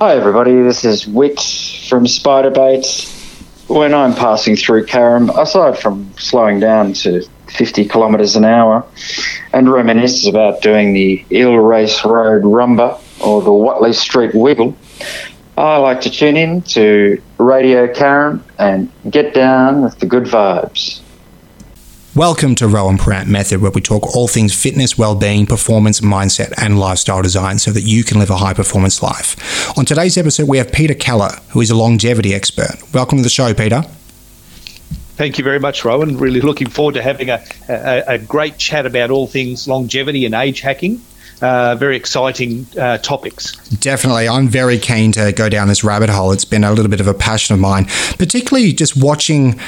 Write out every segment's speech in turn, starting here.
Hi, everybody. This is Wit from Spiderbait. When I'm passing through Carrum, aside from slowing down to 50 kilometres an hour and reminisce about doing the Eel Race Road Rumba or the Watley Street Wiggle, I like to tune in to Radio Carrum and get down with the good vibes. Welcome to Rowan Parent Method, where we talk all things fitness, well-being, performance, mindset, and lifestyle design so that you can live a high-performance life. On today's episode, we have Peter Keller, who is a longevity expert. Welcome to the show, Peter. Thank you very much, Rowan. Really looking forward to having a, a, a great chat about all things longevity and age hacking uh, very exciting uh, topics. Definitely. I'm very keen to go down this rabbit hole. It's been a little bit of a passion of mine, particularly just watching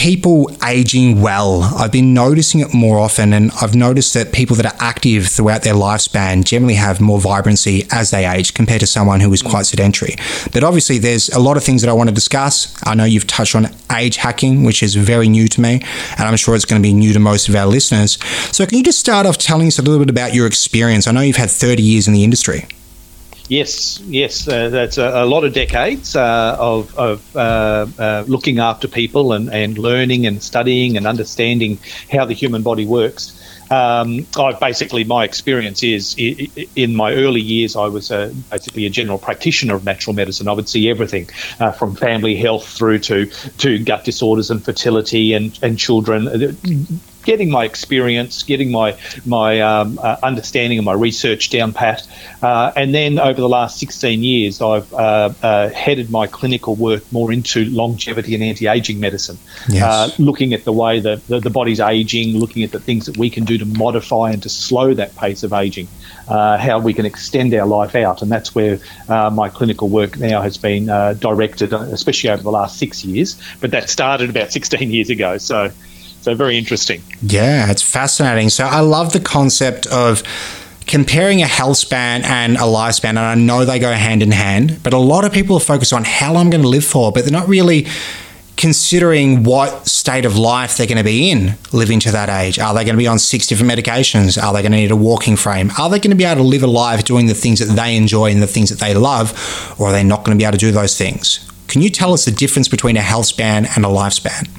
people aging well. I've been noticing it more often, and I've noticed that people that are active throughout their lifespan generally have more vibrancy as they age compared to someone who is quite sedentary. But obviously, there's a lot of things that I want to discuss. I know you've touched on age hacking, which is very new to me, and I'm sure it's going to be new to most of our listeners. So, can you just start off telling us a little bit about your experience? I know you've had 30 years in the industry. Yes, yes, uh, that's a, a, lot of decades uh, of, of uh, uh, looking after people and, and learning and studying and understanding how the human body works. Um, I basically my experience is in my early years I was a, basically a general practitioner of natural medicine. I would see everything uh, from family health through to to gut disorders and fertility and and children getting my experience, getting my my um, uh, understanding and my research down pat, uh, and then over the last 16 years, I've uh, uh headed my clinical work more into longevity and anti-aging medicine, yes. Uh, looking at the way that the, the, body's aging, looking at the things that we can do to modify and to slow that pace of aging. Uh, how we can extend our life out. And that's where uh, my clinical work now has been uh, directed, especially over the last six years. But that started about 16 years ago. So so very interesting. Yeah, it's fascinating. So I love the concept of comparing a health span and a lifespan, and I know they go hand in hand, but a lot of people are focused on how long I'm going to live for, but they're not really considering what state of life they're going to be in living to that age. Are they going to be on six different medications? Are they going to need a walking frame? Are they going to be able to live a life doing the things that they enjoy and the things that they love, or are they not going to be able to do those things? Can you tell us the difference between a health span and a lifespan?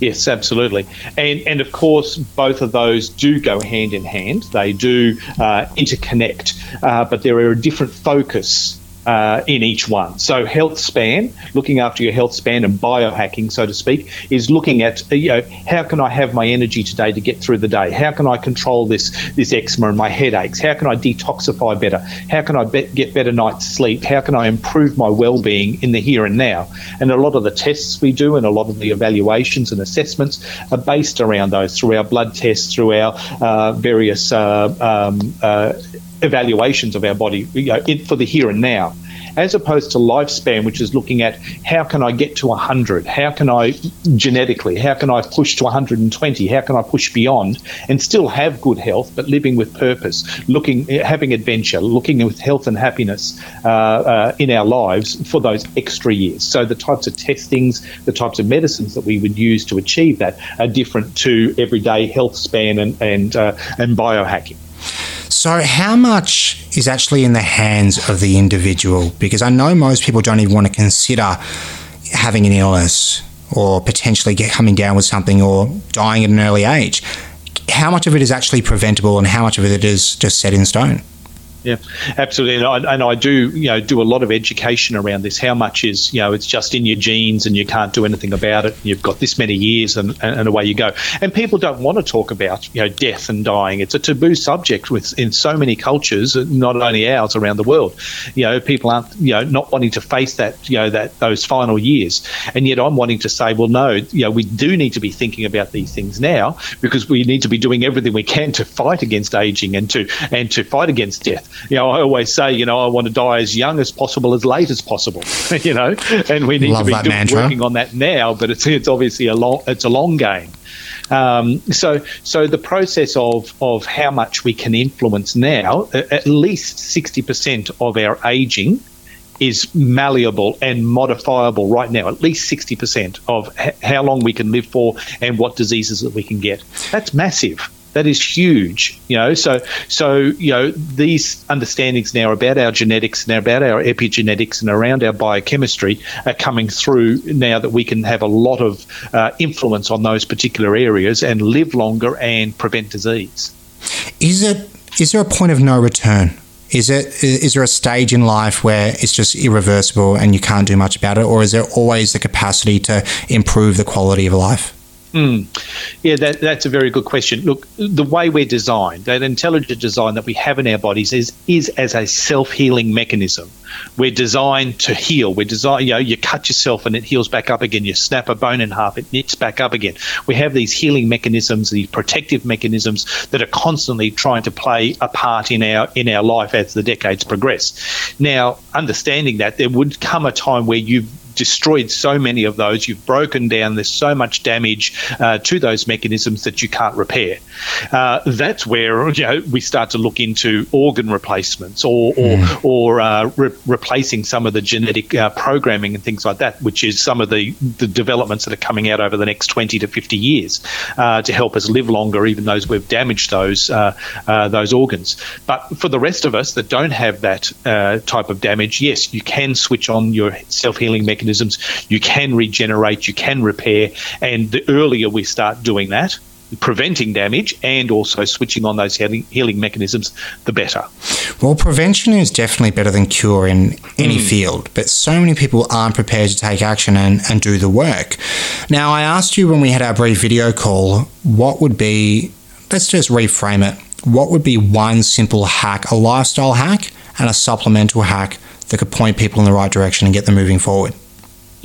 Yes, absolutely, and and of course both of those do go hand in hand. They do uh, interconnect, uh, but there are a different focus uh, in each one. So health span, looking after your health span and biohacking, so to speak, is looking at you know how can I have my energy today to get through the day? How can I control this this eczema and my headaches? How can I detoxify better? How can I be- get better night's sleep? How can I improve my well-being in the here and now? And a lot of the tests we do and a lot of the evaluations and assessments are based around those through our blood tests, through our uh, various uh, um, uh, evaluations of our body you know, for the here and now as opposed to lifespan, which is looking at how can I get to 100? How can I genetically, how can I push to 120? How can I push beyond and still have good health, but living with purpose, looking, having adventure, looking with health and happiness uh, uh, in our lives for those extra years. So the types of testings, the types of medicines that we would use to achieve that are different to everyday health span and, and, uh, and biohacking. So, how much is actually in the hands of the individual? Because I know most people don't even want to consider having an illness or potentially coming down with something or dying at an early age. How much of it is actually preventable and how much of it is just set in stone? Yeah, absolutely, and I, and I, do you know do a lot of education around this. How much is you know it's just in your genes and you can't do anything about it. You've got this many years and, and away you go. And people don't want to talk about you know death and dying. It's a taboo subject with in so many cultures, not only ours around the world. You know, people aren't you know not wanting to face that you know that those final years. And yet I'm wanting to say, well, no, you know we do need to be thinking about these things now because we need to be doing everything we can to fight against aging and to and to fight against death you know, I always say, you know, I want to die as young as possible, as late as possible, you know, and we need Love to be doing, working on that now. But it's it's obviously a long it's a long game. Um, so, so the process of of how much we can influence now, at least sixty percent of our aging is malleable and modifiable right now. At least sixty percent of h- how long we can live for and what diseases that we can get. That's massive That is huge, you know. So, so you know, these understandings now about our genetics and about our epigenetics and around our biochemistry are coming through now that we can have a lot of uh, influence on those particular areas and live longer and prevent disease. Is it? Is there a point of no return? Is it? Is there a stage in life where it's just irreversible and you can't do much about it, or is there always the capacity to improve the quality of life? Mm. Yeah, that, that's a very good question. Look, the way we're designed, that intelligent design that we have in our bodies is is as a self healing mechanism. We're designed to heal. We're designed, you know, you cut yourself and it heals back up again. You snap a bone in half, it knits back up again. We have these healing mechanisms, these protective mechanisms that are constantly trying to play a part in our in our life as the decades progress. Now, understanding that there would come a time where you've destroyed so many of those. You've broken down. There's so much damage uh, to those mechanisms that you can't repair. Uh, that's where you know we start to look into organ replacements or or, mm. or uh, re- replacing some of the genetic uh, programming and things like that, which is some of the the developments that are coming out over the next 20 to 50 years uh, to help us live longer, even though we've damaged those uh, those organs. But for the rest of us that don't have that type of damage, yes, you can switch on your self healing mechanism mechanisms. You can regenerate, you can repair, and the earlier we start doing that, preventing damage and also switching on those healing, healing mechanisms, the better. Well, prevention is definitely better than cure in any mm. field, but so many people aren't prepared to take action and, and do the work. Now, I asked you when we had our brief video call, what would be, let's just reframe it, what would be one simple hack, a lifestyle hack and a supplemental hack that could point people in the right direction and get them moving forward?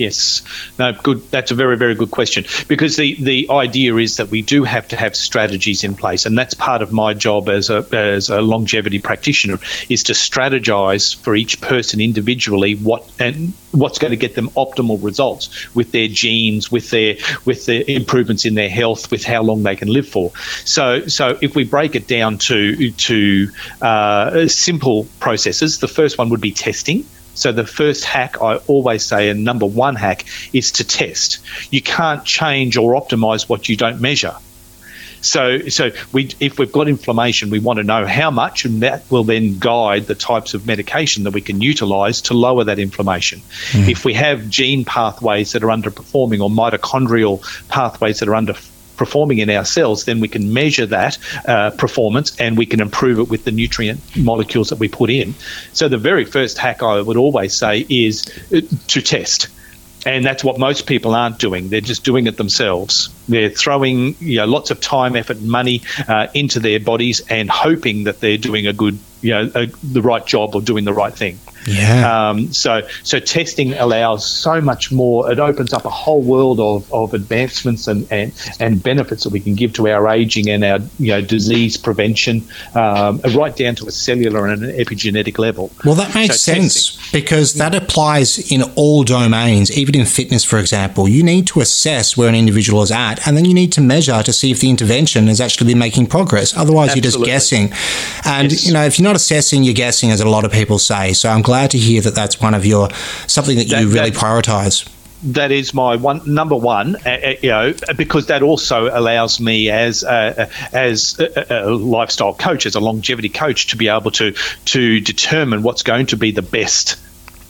Yes, no, good. That's a very, very good question because the, the idea is that we do have to have strategies in place, and that's part of my job as a as a longevity practitioner is to strategize for each person individually what and what's going to get them optimal results with their genes, with their with their improvements in their health, with how long they can live for. So, so if we break it down to to uh, simple processes, the first one would be testing. So the first hack I always say, and number one hack, is to test. You can't change or optimize what you don't measure. So, so we, if we've got inflammation, we want to know how much, and that will then guide the types of medication that we can utilize to lower that inflammation. Mm. If we have gene pathways that are underperforming or mitochondrial pathways that are under performing in our cells, then we can measure that uh, performance and we can improve it with the nutrient molecules that we put in. So the very first hack I would always say is uh, to test. And that's what most people aren't doing. They're just doing it themselves. They're throwing you know, lots of time, effort, and money uh, into their bodies and hoping that they're doing a good, you know, a, the right job or doing the right thing. Yeah. Um, so so testing allows so much more. It opens up a whole world of, of advancements and, and, and benefits that we can give to our aging and our you know disease prevention, um, right down to a cellular and an epigenetic level. Well, that makes so sense testing. because that applies in all domains, even in fitness, for example. You need to assess where an individual is at, and then you need to measure to see if the intervention has actually been making progress. Otherwise, Absolutely. you're just guessing. And yes. you know, if you're not assessing, you're guessing, as a lot of people say. So I'm glad to hear that that's one of your something that you that, really that, prioritize that is my one number one. Uh, uh, you know, because that also allows me as a, as a, a, lifestyle coach, as a longevity coach, to be able to to determine what's going to be the best.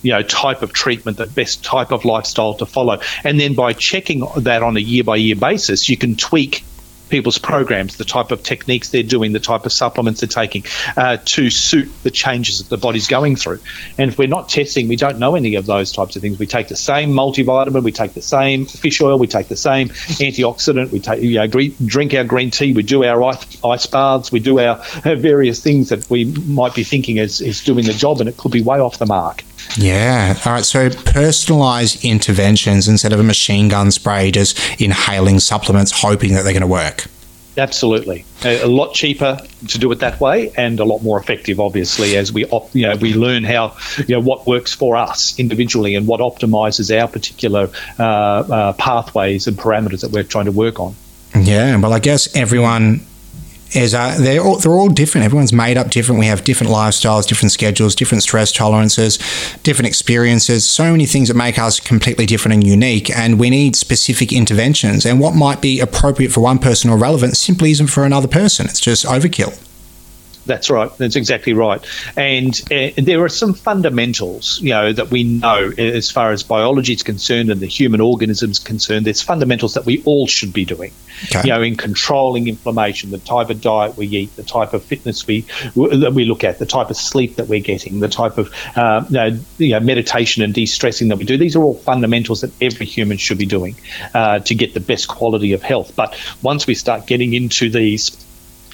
You know, type of treatment, the best type of lifestyle to follow, and then by checking that on a year by year basis, you can tweak people's programs, the type of techniques they're doing, the type of supplements they're taking uh, to suit the changes that the body's going through. And if we're not testing, we don't know any of those types of things. We take the same multivitamin, we take the same fish oil, we take the same antioxidant, we take you know drink our green tea, we do our ice, ice baths, we do our various things that we might be thinking is, is doing the job, and it could be way off the mark. Yeah. All right. So personalized interventions instead of a machine gun spray, just inhaling supplements, hoping that they're going to work. Absolutely, a, lot cheaper to do it that way, and a lot more effective, obviously, as we op- you know we learn how you know what works for us individually and what optimizes our particular uh, uh, pathways and parameters that we're trying to work on. Yeah, well, I guess everyone is uh, they're all, they're all different. Everyone's made up different. We have different lifestyles, different schedules, different stress tolerances, different experiences. So many things that make us completely different and unique. And we need specific interventions. And what might be appropriate for one person or relevant simply isn't for another person. It's just overkill. That's right. That's exactly right. And uh, there are some fundamentals, you know, that we know as far as biology is concerned and the human organism is concerned. There's fundamentals that we all should be doing. Okay. You know, in controlling inflammation, the type of diet we eat, the type of fitness we that we look at, the type of sleep that we're getting, the type of uh, you, know, you know, meditation and de-stressing that we do. These are all fundamentals that every human should be doing uh, to get the best quality of health. But once we start getting into these,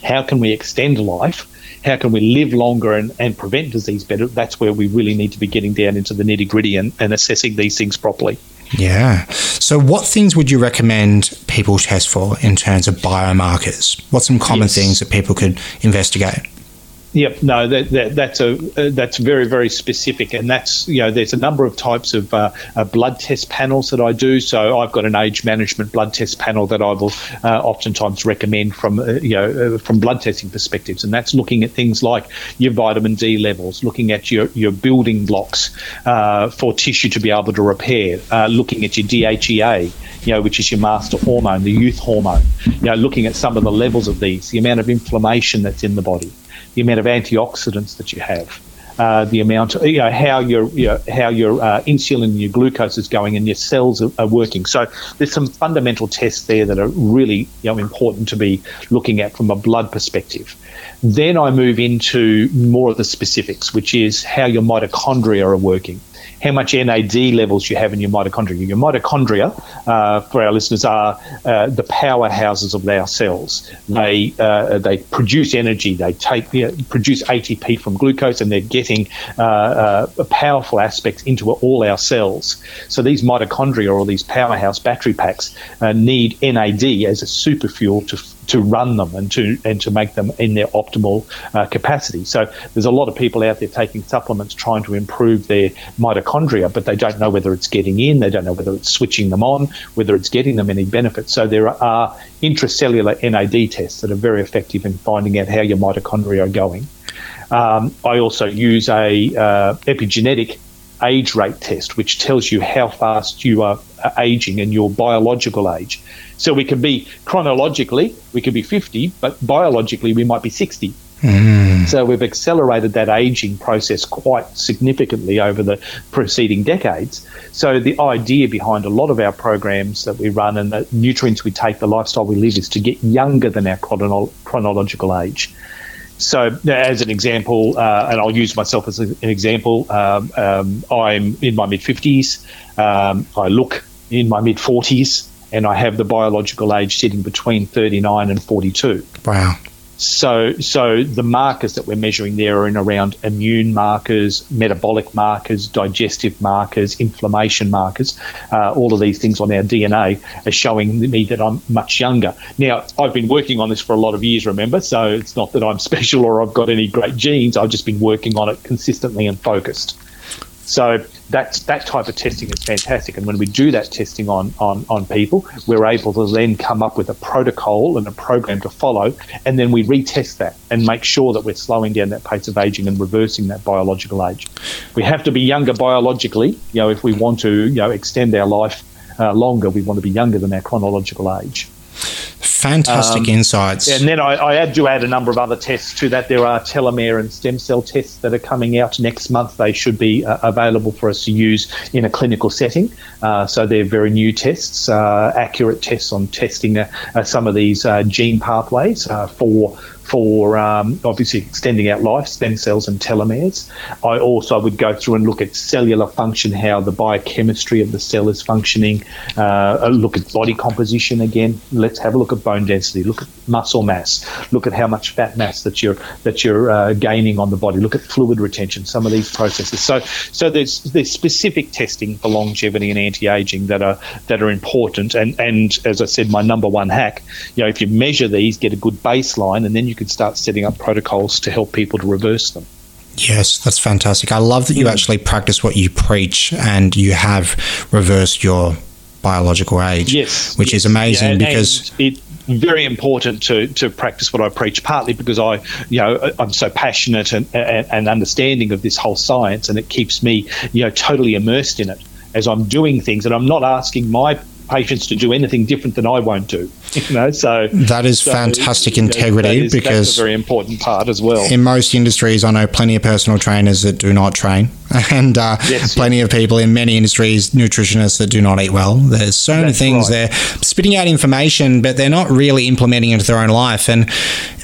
how can we extend life? How can we live longer and, and prevent disease better? That's where we really need to be getting down into the nitty gritty and, and assessing these things properly. Yeah. So, what things would you recommend people test for in terms of biomarkers? What's some common yes. things that people could investigate? Yep, no, that, that, that's a uh, that's very very specific, and that's you know there's a number of types of uh, uh, blood test panels that I do. So I've got an age management blood test panel that I will uh, oftentimes recommend from uh, you know uh, from blood testing perspectives, and that's looking at things like your vitamin D levels, looking at your your building blocks for tissue to be able to repair, looking at your DHEA, you know, which is your master hormone, the youth hormone, you know, looking at some of the levels of these, the amount of inflammation that's in the body the amount of antioxidants that you have, uh, the amount, you know, how your you know, how your uh, insulin and your glucose is going, and your cells are, are, working. So there's some fundamental tests there that are really you know important to be looking at from a blood perspective. Then I move into more of the specifics, which is how your mitochondria are working how much NAD levels you have in your mitochondria. Your mitochondria, uh, for our listeners, are uh, the powerhouses of our cells. They uh, they produce energy. They take you know, produce ATP from glucose, and they're getting uh, uh, powerful aspects into all our cells. So these mitochondria, or these powerhouse battery packs, uh, need NAD as a super fuel to to run them and to and to make them in their optimal uh, capacity. So there's a lot of people out there taking supplements trying to improve their mitochondria, but they don't know whether it's getting in, they don't know whether it's switching them on, whether it's getting them any benefit. So there are intracellular NAD tests that are very effective in finding out how your mitochondria are going. Um, I also use a uh, epigenetic age rate test, which tells you how fast you are aging and your biological age. So we can be chronologically, we could be 50, but biologically, we might be 60. Mm. So we've accelerated that aging process quite significantly over the preceding decades. So the idea behind a lot of our programs that we run and the nutrients we take, the lifestyle we live, is to get younger than our chrono- chronological age. So, as an example, uh, and I'll use myself as an example, um, um, I'm in my mid 50s. Um, I look in my mid 40s and I have the biological age sitting between 39 and 42. Wow. So, so the markers that we're measuring there are in around immune markers, metabolic markers, digestive markers, inflammation markers. Uh, all of these things on our DNA are showing me that I'm much younger. Now, I've been working on this for a lot of years, remember, so it's not that I'm special or I've got any great genes. I've just been working on it consistently and focused. So that's that type of testing is fantastic. And when we do that testing on, on, on people, we're able to then come up with a protocol and a program to follow, and then we retest that and make sure that we're slowing down that pace of aging and reversing that biological age. We have to be younger biologically, you know, if we want to, you know, extend our life uh, longer, we want to be younger than our chronological age. Fantastic um, insights. And then I, I do add a number of other tests to that. There are telomere and stem cell tests that are coming out next month. They should be uh, available for us to use in a clinical setting. Uh, so they're very new tests, uh, accurate tests on testing uh, uh, some of these uh, gene pathways for for um, obviously extending out life, stem cells and telomeres. I also would go through and look at cellular function, how the biochemistry of the cell is functioning, uh, look at body composition again. Let's have a look at bone density, look at muscle mass, look at how much fat mass that you're that you're uh, gaining on the body, look at fluid retention, some of these processes. So so there's there's specific testing for longevity and anti-aging that are that are important and and as I said my number one hack, you know if you measure these, get a good baseline and then you could start setting up protocols to help people to reverse them. Yes, that's fantastic. I love that you mm. actually practice what you preach and you have reversed your biological age. Yes, which yes, is amazing yeah, because it very important to, to practice what I preach, partly because I, you know, I'm so passionate and, and, and understanding of this whole science, and it keeps me, you know, totally immersed in it as I'm doing things, and I'm not asking my patients to do anything different than I won't do. You know, so that is so, fantastic integrity you know, because that's a very important part as well. In most industries, I know plenty of personal trainers that do not train, and uh, yes, plenty yes. of people in many industries, nutritionists that do not eat well. There's so many things right. they're spitting out information, but they're not really implementing into their own life. And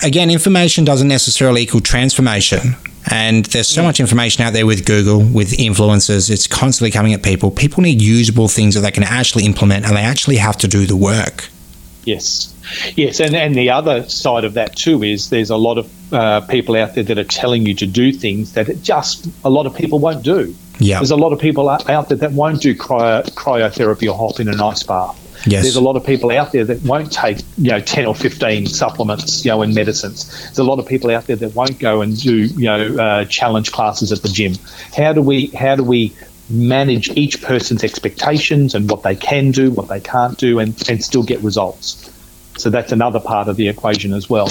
again, information doesn't necessarily equal transformation. And there's so much information out there with Google, with influencers. It's constantly coming at people. People need usable things that they can actually implement and they actually have to do the work. Yes. Yes. And, and the other side of that, too, is there's a lot of uh, people out there that are telling you to do things that just a lot of people won't do. Yeah. There's a lot of people out there that won't do cryo, cryotherapy or hop in an ice bath. Yes. There's a lot of people out there that won't take, you know, 10 or 15 supplements, you know, and medicines. There's a lot of people out there that won't go and do, you know, uh, challenge classes at the gym. How do we, how do we manage each person's expectations and what they can do, what they can't do, and, and still get results? So that's another part of the equation as well.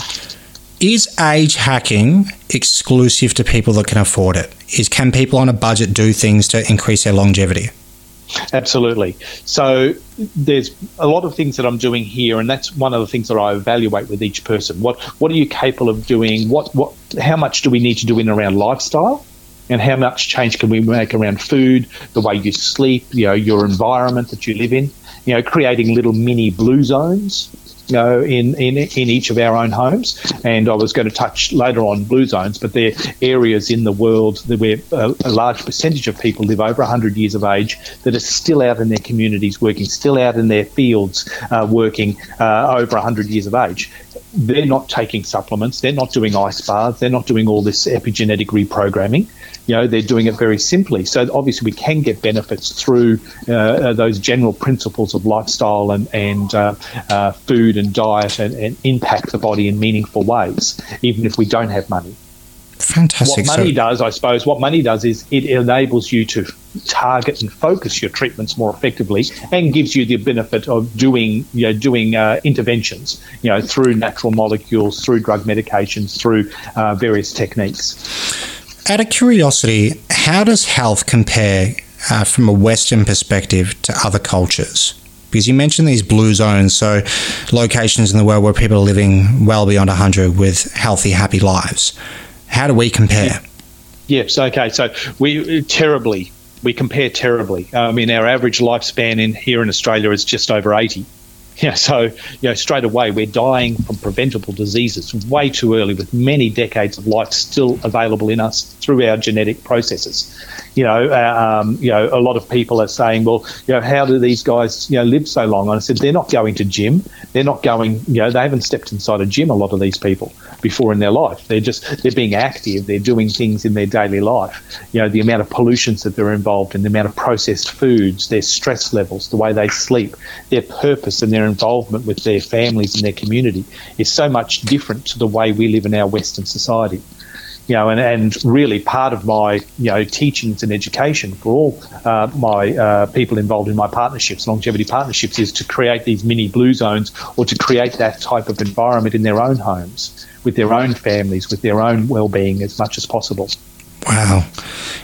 Is age hacking exclusive to people that can afford it? Is can people on a budget do things to increase their longevity? Absolutely. So there's a lot of things that I'm doing here, and that's one of the things that I evaluate with each person. What what are you capable of doing? What what how much do we need to do in around lifestyle? And how much change can we make around food, the way you sleep, you know, your environment that you live in, you know, creating little mini blue zones you know, in, in, in each of our own homes. And I was going to touch later on blue zones, but they're areas in the world where a, a large percentage of people live over 100 years of age that are still out in their communities working, still out in their fields uh, working uh, over 100 years of age they're not taking supplements, they're not doing ice baths, they're not doing all this epigenetic reprogramming you know, they're doing it very simply. So obviously, we can get benefits through uh, uh, those general principles of lifestyle and and uh, uh, food and diet and, and, impact the body in meaningful ways, even if we don't have money. Fantastic. What money so- does, I suppose, what money does is it enables you to target and focus your treatments more effectively, and gives you the benefit of doing, you know, doing uh, interventions, you know, through natural molecules, through drug medications, through uh, various techniques. Out of curiosity, how does health compare uh, from a Western perspective to other cultures? Because you mentioned these blue zones, so locations in the world where people are living well beyond 100 with healthy, happy lives. How do we compare? Yes, okay. So we terribly, we compare terribly. I mean, our average lifespan in here in Australia is just over 80. Yeah, so you know, straight away we're dying from preventable diseases way too early, with many decades of life still available in us through our genetic processes. You know, uh, um, you know, a lot of people are saying, well, you know, how do these guys, you know, live so long? And I said, they're not going to gym. They're not going, you know, they haven't stepped inside a gym. A lot of these people before in their life. They're just they're being active. They're doing things in their daily life. You know, the amount of pollutions that they're involved in, the amount of processed foods, their stress levels, the way they sleep, their purpose and their involvement with their families and their community is so much different to the way we live in our Western society you know, and, and really part of my, you know, teachings and education for all uh, my uh, people involved in my partnerships, longevity partnerships, is to create these mini blue zones or to create that type of environment in their own homes, with their own families, with their own well-being as much as possible. Wow,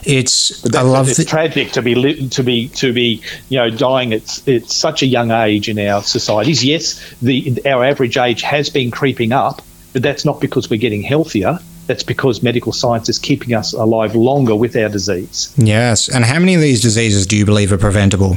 it's I love it's the- tragic to be to be to be you know dying at at such a young age in our societies. Yes, the our average age has been creeping up, but that's not because we're getting healthier. That's because medical science is keeping us alive longer with our disease. Yes, and how many of these diseases do you believe are preventable?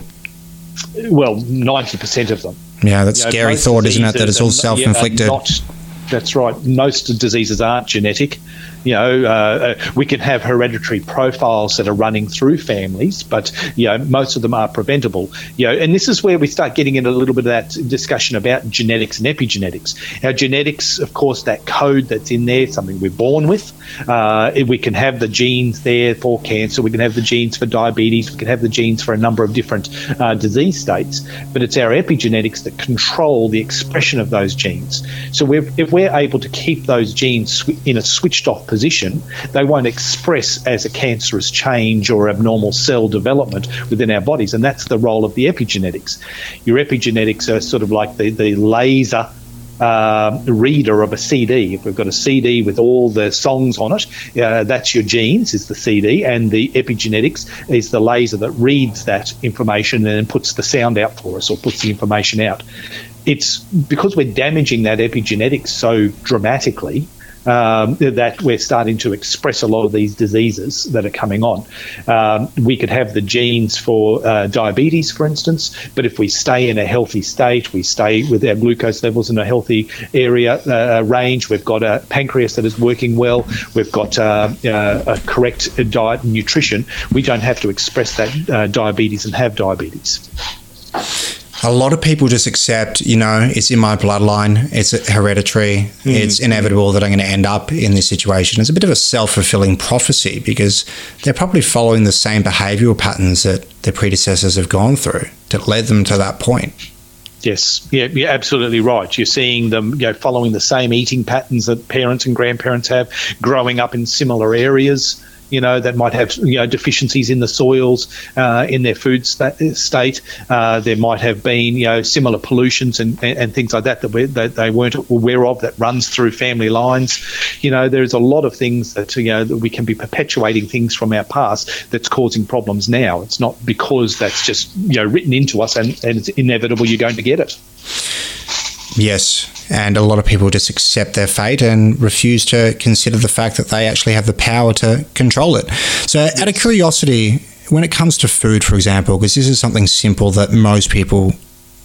Well, ninety percent of them. Yeah, that's you know, scary thought, isn't it? That it's all self-inflicted. Yeah, uh, not, that's right. Most diseases aren't genetic. You know, uh, uh, we can have hereditary profiles that are running through families, but you know, most of them are preventable. You know, and this is where we start getting into a little bit of that discussion about genetics and epigenetics. Our genetics, of course, that code that's in there, something we're born with. Uh, we can have the genes there for cancer. We can have the genes for diabetes. We can have the genes for a number of different uh, disease states. But it's our epigenetics that control the expression of those genes. So if we're able to keep those genes in a switched off position, they won't express as a cancerous change or abnormal cell development within our bodies. And that's the role of the epigenetics. Your epigenetics are sort of like the, the laser um, reader of a CD. If we've got a CD with all the songs on it, uh, that's your genes, is the CD, and the epigenetics is the laser that reads that information and puts the sound out for us or puts the information out. It's because we're damaging that epigenetics so dramatically um, that we're starting to express a lot of these diseases that are coming on. Um, we could have the genes for uh, diabetes, for instance, but if we stay in a healthy state, we stay with our glucose levels in a healthy area uh, range, we've got a pancreas that is working well, we've got uh, uh a correct diet and nutrition, we don't have to express that uh, diabetes and have diabetes a lot of people just accept, you know, it's in my bloodline, it's hereditary, mm-hmm. it's inevitable that I'm going to end up in this situation. It's a bit of a self fulfilling prophecy because they're probably following the same behavioral patterns that their predecessors have gone through that led them to that point. Yes, yeah, you're absolutely right. You're seeing them, you know, following the same eating patterns that parents and grandparents have, growing up in similar areas you know, that might have you know deficiencies in the soils, uh, in their food sta- state. Uh, there might have been you know similar pollutions and, and, things like that that, that, they weren't aware of that runs through family lines. You know, there's a lot of things that you know that we can be perpetuating things from our past that's causing problems now. It's not because that's just you know written into us and, and it's inevitable you're going to get it. Yes, and a lot of people just accept their fate and refuse to consider the fact that they actually have the power to control it. So, out of curiosity, when it comes to food, for example, because this is something simple that most people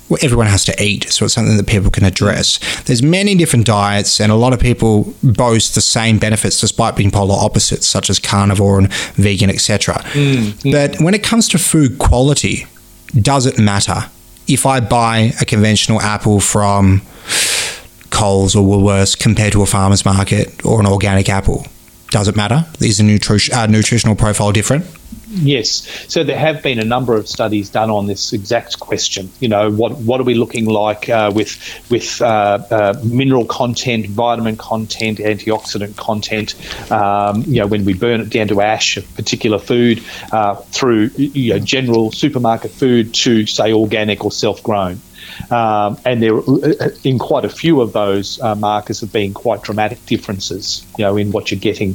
well, everyone has to eat, so it's something that people can address. There's many different diets, and a lot of people boast the same benefits despite being polar opposites, such as carnivore and vegan, etc. Mm, But when it comes to food quality, does it matter? If I buy a conventional apple from Coles or Woolworths compared to a farmer's market or an organic apple? Does it matter? Is the nutri- uh, nutritional profile different? Yes. So there have been a number of studies done on this exact question. You know, what what are we looking like uh, with with uh, uh, mineral content, vitamin content, antioxidant content? Um, you know, when we burn it down to ash, a particular food uh, through you know, general supermarket food to say organic or self grown. Um, and there, uh, in quite a few of those uh, markers, have been quite dramatic differences. You know, in what you're getting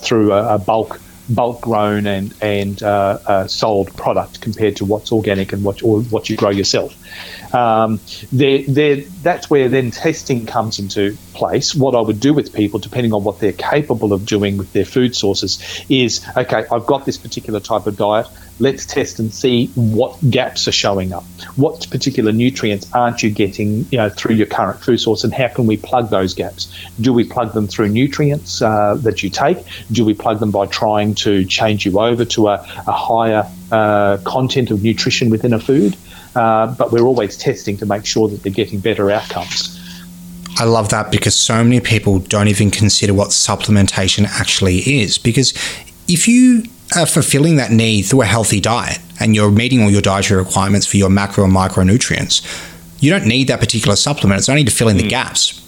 through a, a, bulk bulk grown and and uh, uh, sold product compared to what's organic and what or what you grow yourself. Um, they're, they're, that's where then testing comes into place. What I would do with people, depending on what they're capable of doing with their food sources, is okay, I've got this particular type of diet. Let's test and see what gaps are showing up. What particular nutrients aren't you getting you know, through your current food source, and how can we plug those gaps? Do we plug them through nutrients uh, that you take? Do we plug them by trying to change you over to a, a higher uh, content of nutrition within a food? Uh, but we're always testing to make sure that they're getting better outcomes. I love that because so many people don't even consider what supplementation actually is. Because if you are fulfilling that need through a healthy diet and you're meeting all your dietary requirements for your macro and micronutrients, you don't need that particular supplement. It's only to fill in mm. the gaps.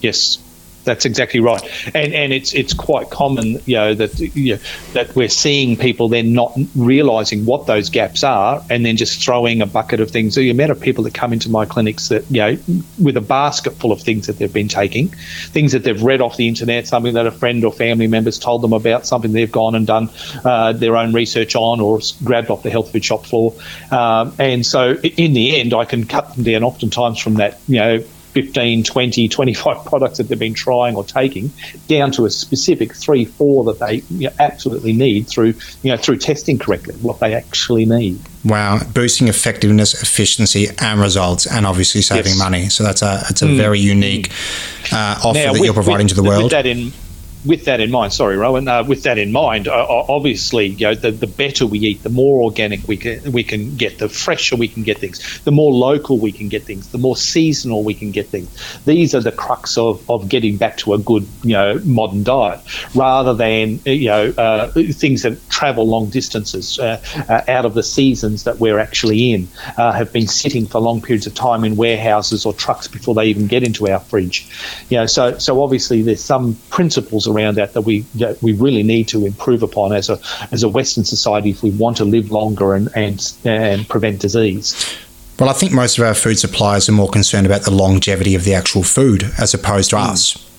Yes, that's exactly right, and and it's it's quite common, you know, that you know, that we're seeing people then not realizing what those gaps are, and then just throwing a bucket of things. So the amount of people that come into my clinics that you know with a basket full of things that they've been taking, things that they've read off the internet, something that a friend or family members told them about, something they've gone and done uh, their own research on, or grabbed off the health food shop floor, um, and so in the end, I can cut them down oftentimes from that, you know 15, 20, 25 products that they've been trying or taking down to a specific three, four that they you know, absolutely need through, you know, through testing correctly, what they actually need. Wow, boosting effectiveness, efficiency, and results, and obviously saving yes. money. So that's a it's a mm. very unique uh, offer now, that with, you're providing with, to the world. That in with that in mind, sorry, Rowan. Uh, with that in mind, uh, obviously, you know, the, the better we eat, the more organic we can we can get, the fresher we can get things, the more local we can get things, the more seasonal we can get things. These are the crux of, of getting back to a good, you know, modern diet, rather than you know uh, things that travel long distances uh, uh, out of the seasons that we're actually in, uh, have been sitting for long periods of time in warehouses or trucks before they even get into our fridge. You know, so so obviously there's some principles around that that we that we really need to improve upon as a as a Western society if we want to live longer and and, and prevent disease. Well, I think most of our food suppliers are more concerned about the longevity of the actual food as opposed to mm. us.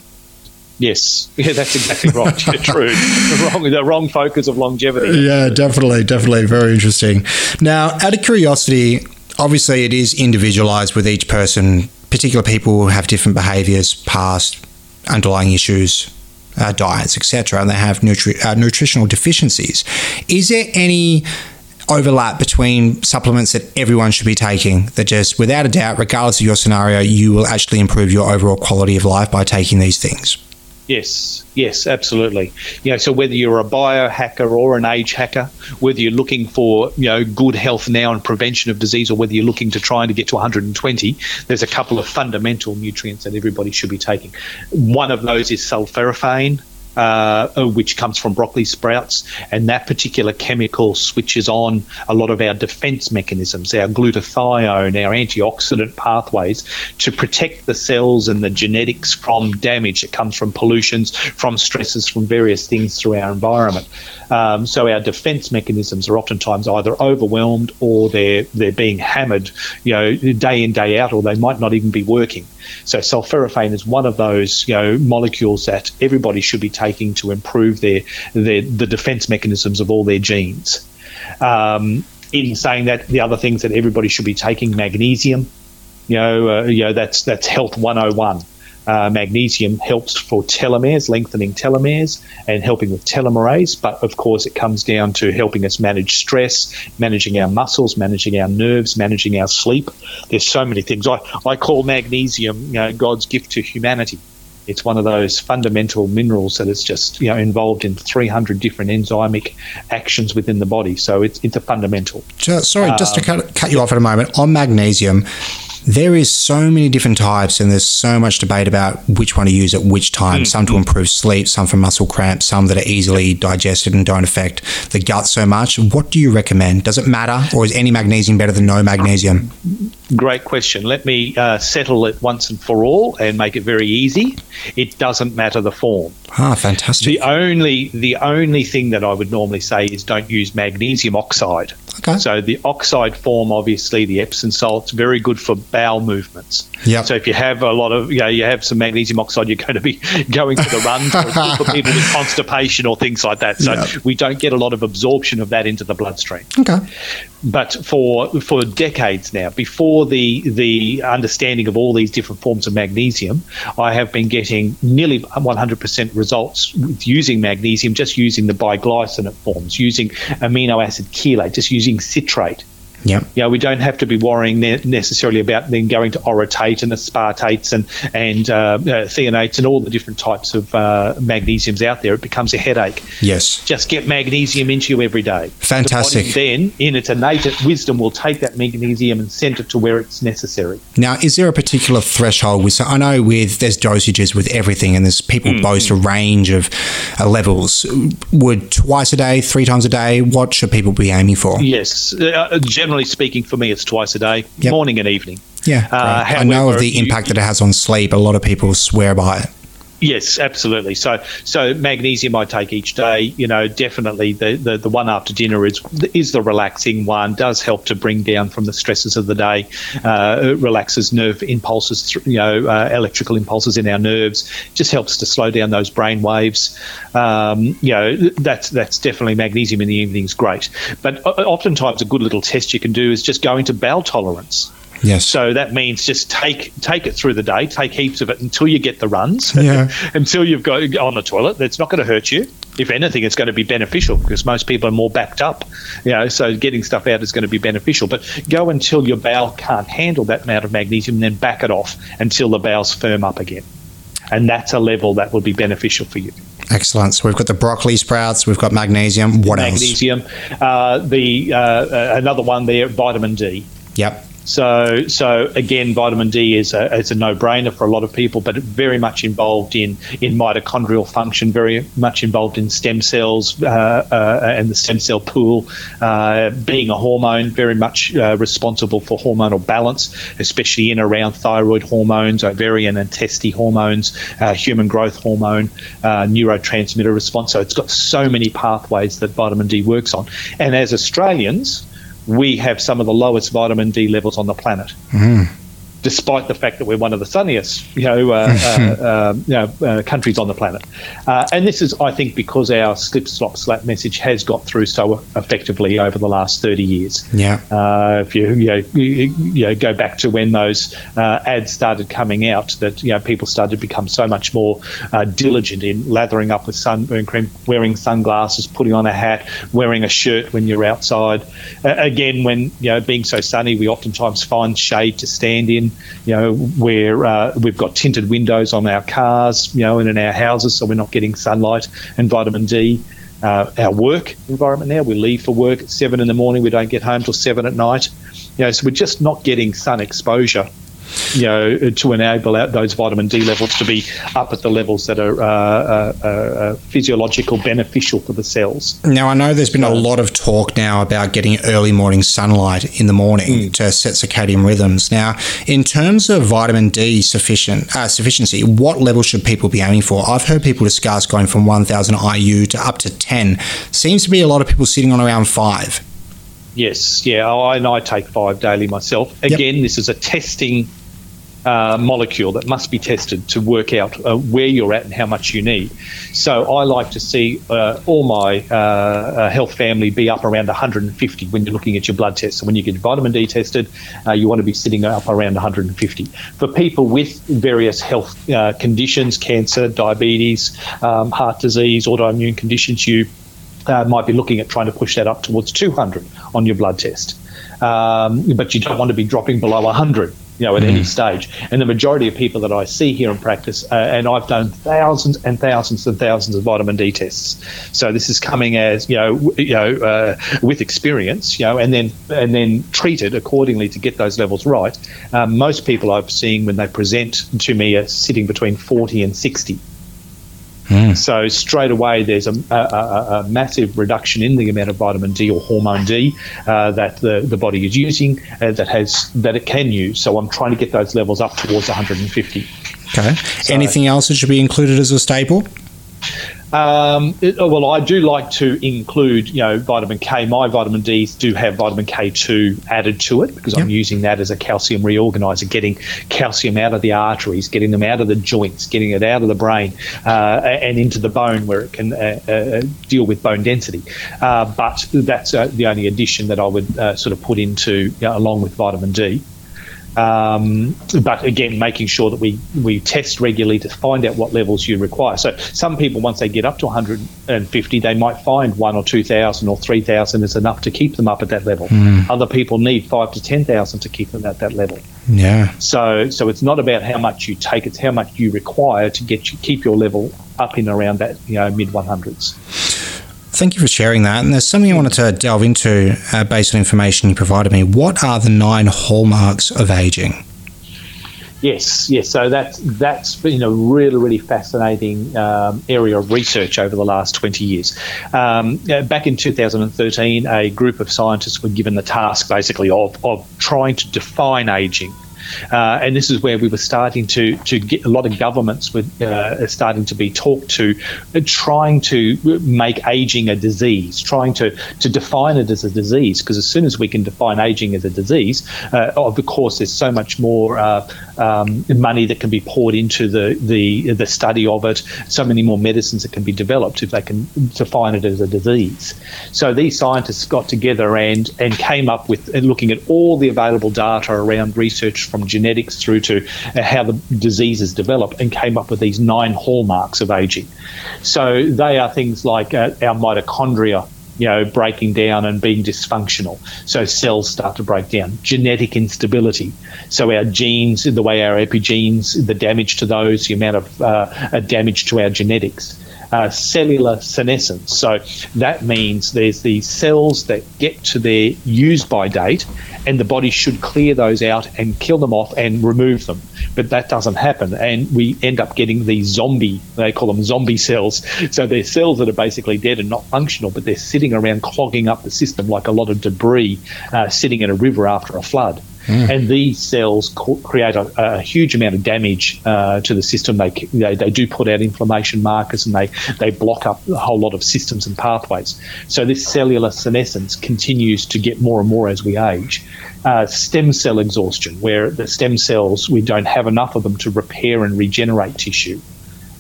Yes, yeah, that's exactly right. Yeah, true. The wrong, the wrong focus of longevity. Yeah, definitely, definitely. Very interesting. Now, out of curiosity, obviously it is individualized with each person. Particular people have different behaviors, past underlying issues, uh, diets, etc., and they have nutri- uh, nutritional deficiencies. Is there any overlap between supplements that everyone should be taking that just without a doubt regardless of your scenario you will actually improve your overall quality of life by taking these things Yes, yes, absolutely. You know, so whether you're a biohacker or an age hacker, whether you're looking for you know good health now and prevention of disease, or whether you're looking to try to get to 120, there's a couple of fundamental nutrients that everybody should be taking. One of those is sulforaphane, uh, uh, which comes from broccoli sprouts, and that particular chemical switches on a lot of our defense mechanisms, our glutathione, our antioxidant pathways to protect the cells and the genetics from damage that comes from pollutions, from stresses, from various things through our environment. Um, so our defense mechanisms are oftentimes either overwhelmed or they're they're being hammered, you know, day in day out, or they might not even be working. So sulforaphane is one of those you know molecules that everybody should be taking to improve their, their the defense mechanisms of all their genes. Um, in saying that, the other things that everybody should be taking magnesium. You know, uh, you know that's that's health 101. Uh, magnesium helps for telomeres, lengthening telomeres, and helping with telomerase. But of course, it comes down to helping us manage stress, managing our muscles, managing our nerves, managing our sleep. There's so many things. I, I call magnesium you know, God's gift to humanity. It's one of those fundamental minerals that is just you know involved in 300 different enzymic actions within the body. So it's, it's a fundamental. Sorry, just to um, cut, cut you off at a moment on magnesium there is so many different types and there's so much debate about which one to use at which time. Mm. some to improve sleep some for muscle cramps some that are easily digested and don't affect the gut so much. What do you recommend? Does it matter or is any magnesium better than no magnesium? Great question. Let me uh, settle it once and for all and make it very easy. It doesn't matter the form. Ah fantastic. The only the only thing that i would normally say is don't use magnesium oxide Okay. So the oxide form, obviously, the Epsom salt's very good for bowel movements. Yeah. So if you have a lot of, you know, you have some magnesium oxide, you're going to be going for the runs for people with constipation or things like that. So yep. we don't get a lot of absorption of that into the bloodstream. Okay. But for for decades now, before the the understanding of all these different forms of magnesium, I have been getting nearly 100% results with using magnesium, just using the biglycinate forms, using amino acid chelate, just using using citrate. Yeah. You know, we don't have to be worrying ne- necessarily about then going to orotate and aspartates and and uh, uh, threonates and all the different types of uh, magnesiums out there. It becomes a headache. Yes. Just get magnesium into you every day. Fantastic. The then, in its innate wisdom, will take that magnesium and send it to where it's necessary. Now, is there a particular threshold with? So I know with there's dosages with everything, and there's people mm. boast a range of uh, levels. Would twice a day, three times a day? What should people be aiming for? Yes, uh, generally generally speaking, for me, it's twice a day, yep. morning and evening. Yeah, uh, however, I know of the you, impact that it has on sleep. A lot of people swear by it. Yes, absolutely. So, so magnesium I take each day. You know, definitely the, the, the one after dinner is is the relaxing one. Does help to bring down from the stresses of the day. Uh, relaxes nerve impulses. You know, uh, electrical impulses in our nerves. Just helps to slow down those brain waves. Um, you know, that's that's definitely magnesium in the evening is great. But oftentimes a good little test you can do is just go into bowel tolerance. Yes. So that means just take take it through the day, take heaps of it until you get the runs, yeah. until you've got on the toilet. That's not going to hurt you. If anything, it's going to be beneficial because most people are more backed up. You know, so getting stuff out is going to be beneficial. But go until your bowel can't handle that amount of magnesium, and then back it off until the bowels firm up again. And that's a level that would be beneficial for you. Excellent. So we've got the broccoli sprouts, we've got magnesium. What magnesium, else? Magnesium. Uh, the uh, uh, another one there, vitamin D. Yep. So, so again, vitamin D is a, is a no-brainer for a lot of people, but very much involved in, in mitochondrial function, very much involved in stem cells uh, uh, and the stem cell pool. Uh, being a hormone, very much uh, responsible for hormonal balance, especially in around thyroid hormones, ovarian and testy hormones, uh, human growth hormone, uh, neurotransmitter response. So it's got so many pathways that vitamin D works on. And as Australians, we have some of the lowest vitamin D levels on the planet. Mm despite the fact that we're one of the sunniest, you know, uh, uh, um, you know uh, countries on the planet. Uh, and this is, I think, because our slip, slop, slap message has got through so effectively over the last 30 years. Yeah. Uh, if you, you, know, you, you, know, go back to when those uh, ads started coming out, that you know people started to become so much more diligent in lathering up with sunburn cream, wearing sunglasses, putting on a hat, wearing a shirt when you're outside. again, when you know being so sunny, we oftentimes find shade to stand in you know, where uh, we've got tinted windows on our cars, you know, and in our houses, so we're not getting sunlight and vitamin D. Uh, our work environment now, we leave for work at seven in the morning, we don't get home till seven at night. You know, so we're just not getting sun exposure you know, to enable those vitamin D levels to be up at the levels that are uh, uh, uh, physiological beneficial for the cells. Now, I know there's been a lot of talk now about getting early morning sunlight in the morning mm. to set circadian rhythms. Now, in terms of vitamin D sufficient uh, sufficiency, what level should people be aiming for? I've heard people discuss going from 1,000 IU to up to 10. Seems to be a lot of people sitting on around five. Yes, yeah, I, and I take five daily myself. Again, yep. this is a testing uh, molecule that must be tested to work out uh, where you're at and how much you need. So I like to see uh, all my uh, uh, health family be up around 150 when you're looking at your blood test. So when you get vitamin D tested, uh, you want to be sitting up around 150. For people with various health conditions, cancer, diabetes, um, heart disease, autoimmune conditions, you might be looking at trying to push that up towards 200 on your blood test. Um, but you don't want to be dropping below 100 you know, at mm. any stage. And the majority of people that I see here in practice, uh, and I've done thousands and thousands and thousands of vitamin D tests. So this is coming as you know, w- you know, uh, with experience, you know, and then and then treated accordingly to get those levels right. Um, most people I've seen when they present to me are sitting between 40 and 60. Mm. So straight away, there's a, a, a, massive reduction in the amount of vitamin D or hormone D uh, that the, the body is using uh, that has that it can use. So I'm trying to get those levels up towards 150. Okay. So, Anything else that should be included as a staple? Um, it, oh, well, I do like to include, you know, vitamin K. My vitamin Ds do have vitamin K2 added to it because yep. I'm using that as a calcium reorganizer, getting calcium out of the arteries, getting them out of the joints, getting it out of the brain uh, and into the bone where it can uh, uh, deal with bone density. Uh, but that's uh, the only addition that I would uh, sort of put into you know, along with vitamin D. Um, but again, making sure that we, we test regularly to find out what levels you require. So some people, once they get up to 150, they might find one or 2,000 or 3,000 is enough to keep them up at that level. Mm. Other people need five to 10,000 to keep them at that level. Yeah. So so it's not about how much you take; it's how much you require to get you keep your level up in around that you know mid 100s. Thank you for sharing that. And there's something I wanted to delve into uh, based on information you provided me. What are the nine hallmarks of aging? Yes, yes. So that's that's been a really, really fascinating um, area of research over the last 20 years. Um, back in 2013, a group of scientists were given the task, basically, of, of trying to define aging. Uh, and this is where we were starting to to get a lot of governments were uh, starting to be talked to, uh, trying to make aging a disease, trying to to define it as a disease. Because as soon as we can define aging as a disease, uh, of course, there's so much more uh, um, money that can be poured into the, the the study of it. So many more medicines that can be developed if they can define it as a disease. So these scientists got together and and came up with looking at all the available data around research from genetics through to uh, how the diseases develop and came up with these nine hallmarks of aging. So they are things like uh, our mitochondria you know, breaking down and being dysfunctional. So cells start to break down. Genetic instability. So our genes, the way our epigenes, the damage to those, the amount of uh, damage to our genetics uh, cellular senescence. So that means there's these cells that get to their use by date, and the body should clear those out and kill them off and remove them. But that doesn't happen, and we end up getting these zombie, they call them zombie cells. So they're cells that are basically dead and not functional, but they're sitting around clogging up the system like a lot of debris uh, sitting in a river after a flood. Mm. And these cells co- create a, a, huge amount of damage uh, to the system. They, they, they do put out inflammation markers and they they block up a whole lot of systems and pathways. So this cellular senescence continues to get more and more as we age. Uh, stem cell exhaustion, where the stem cells we don't have enough of them to repair and regenerate tissue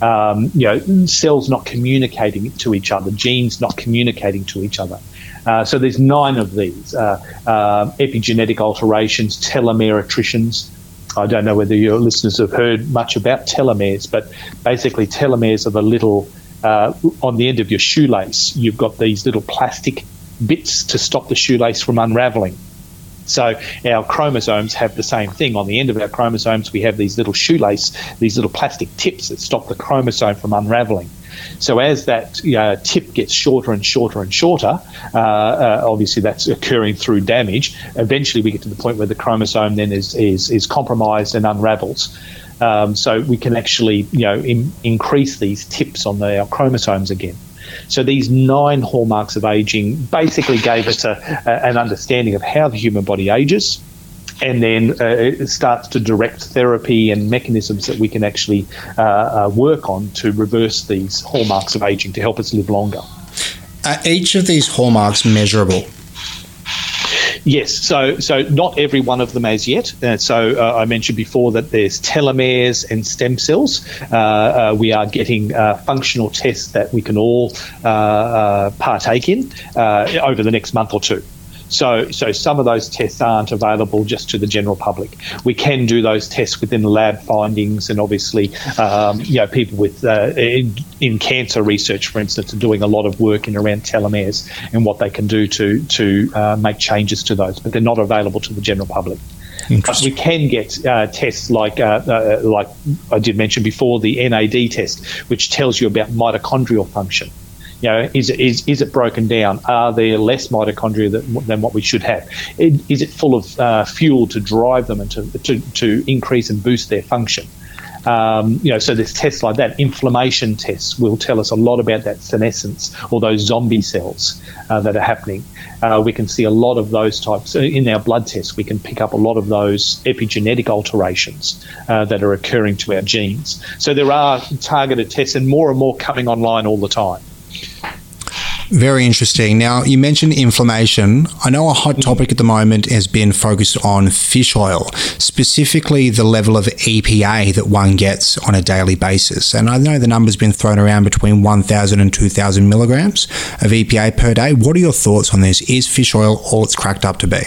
um, you know, cells not communicating to each other, genes not communicating to each other. Uh, so there's nine of these uh, uh, epigenetic alterations, telomere attritions. I don't know whether your listeners have heard much about telomeres, but basically telomeres are the little on the end of your shoelace. You've got these little plastic bits to stop the shoelace from unraveling. So our chromosomes have the same thing. On the end of our chromosomes, we have these little shoelace, these little plastic tips that stop the chromosome from unraveling. So as that uh, tip gets shorter and shorter and shorter, uh, uh, obviously that's occurring through damage. Eventually, we get to the point where the chromosome then is is, is compromised and unravels. Um, so we can actually, you know, in, increase these tips on the, our chromosomes again. So these nine hallmarks of aging basically gave us a, a, an understanding of how the human body ages. And then uh, it starts to direct therapy and mechanisms that we can actually uh, uh, work on to reverse these hallmarks of aging to help us live longer. Are each of these hallmarks measurable? Yes, so so not every one of them as yet. Uh, so uh, I mentioned before that there's telomeres and stem cells. Uh, uh we are getting uh, functional tests that we can all uh, partake in over the next month or two. So, so some of those tests aren't available just to the general public. We can do those tests within lab findings, and obviously, um, you know, people with uh, in, in, cancer research, for instance, are doing a lot of work in around telomeres and what they can do to to uh, make changes to those, but they're not available to the general public. But we can get uh, tests like uh, uh, like I did mention before, the NAD test, which tells you about mitochondrial function. You know, is, is, is it broken down? Are there less mitochondria than, than what we should have? Is it full of uh, fuel to drive them and to, to, to increase and boost their function? Um, you know, so there's tests like that. Inflammation tests will tell us a lot about that senescence or those zombie cells uh, that are happening. Uh, we can see a lot of those types in our blood tests. We can pick up a lot of those epigenetic alterations uh, that are occurring to our genes. So there are targeted tests and more and more coming online all the time. Very interesting. Now, you mentioned inflammation. I know a hot topic at the moment has been focused on fish oil, specifically the level of EPA that one gets on a daily basis. And I know the number's been thrown around between 1,000 and 2,000 milligrams of EPA per day. What are your thoughts on this? Is fish oil all it's cracked up to be?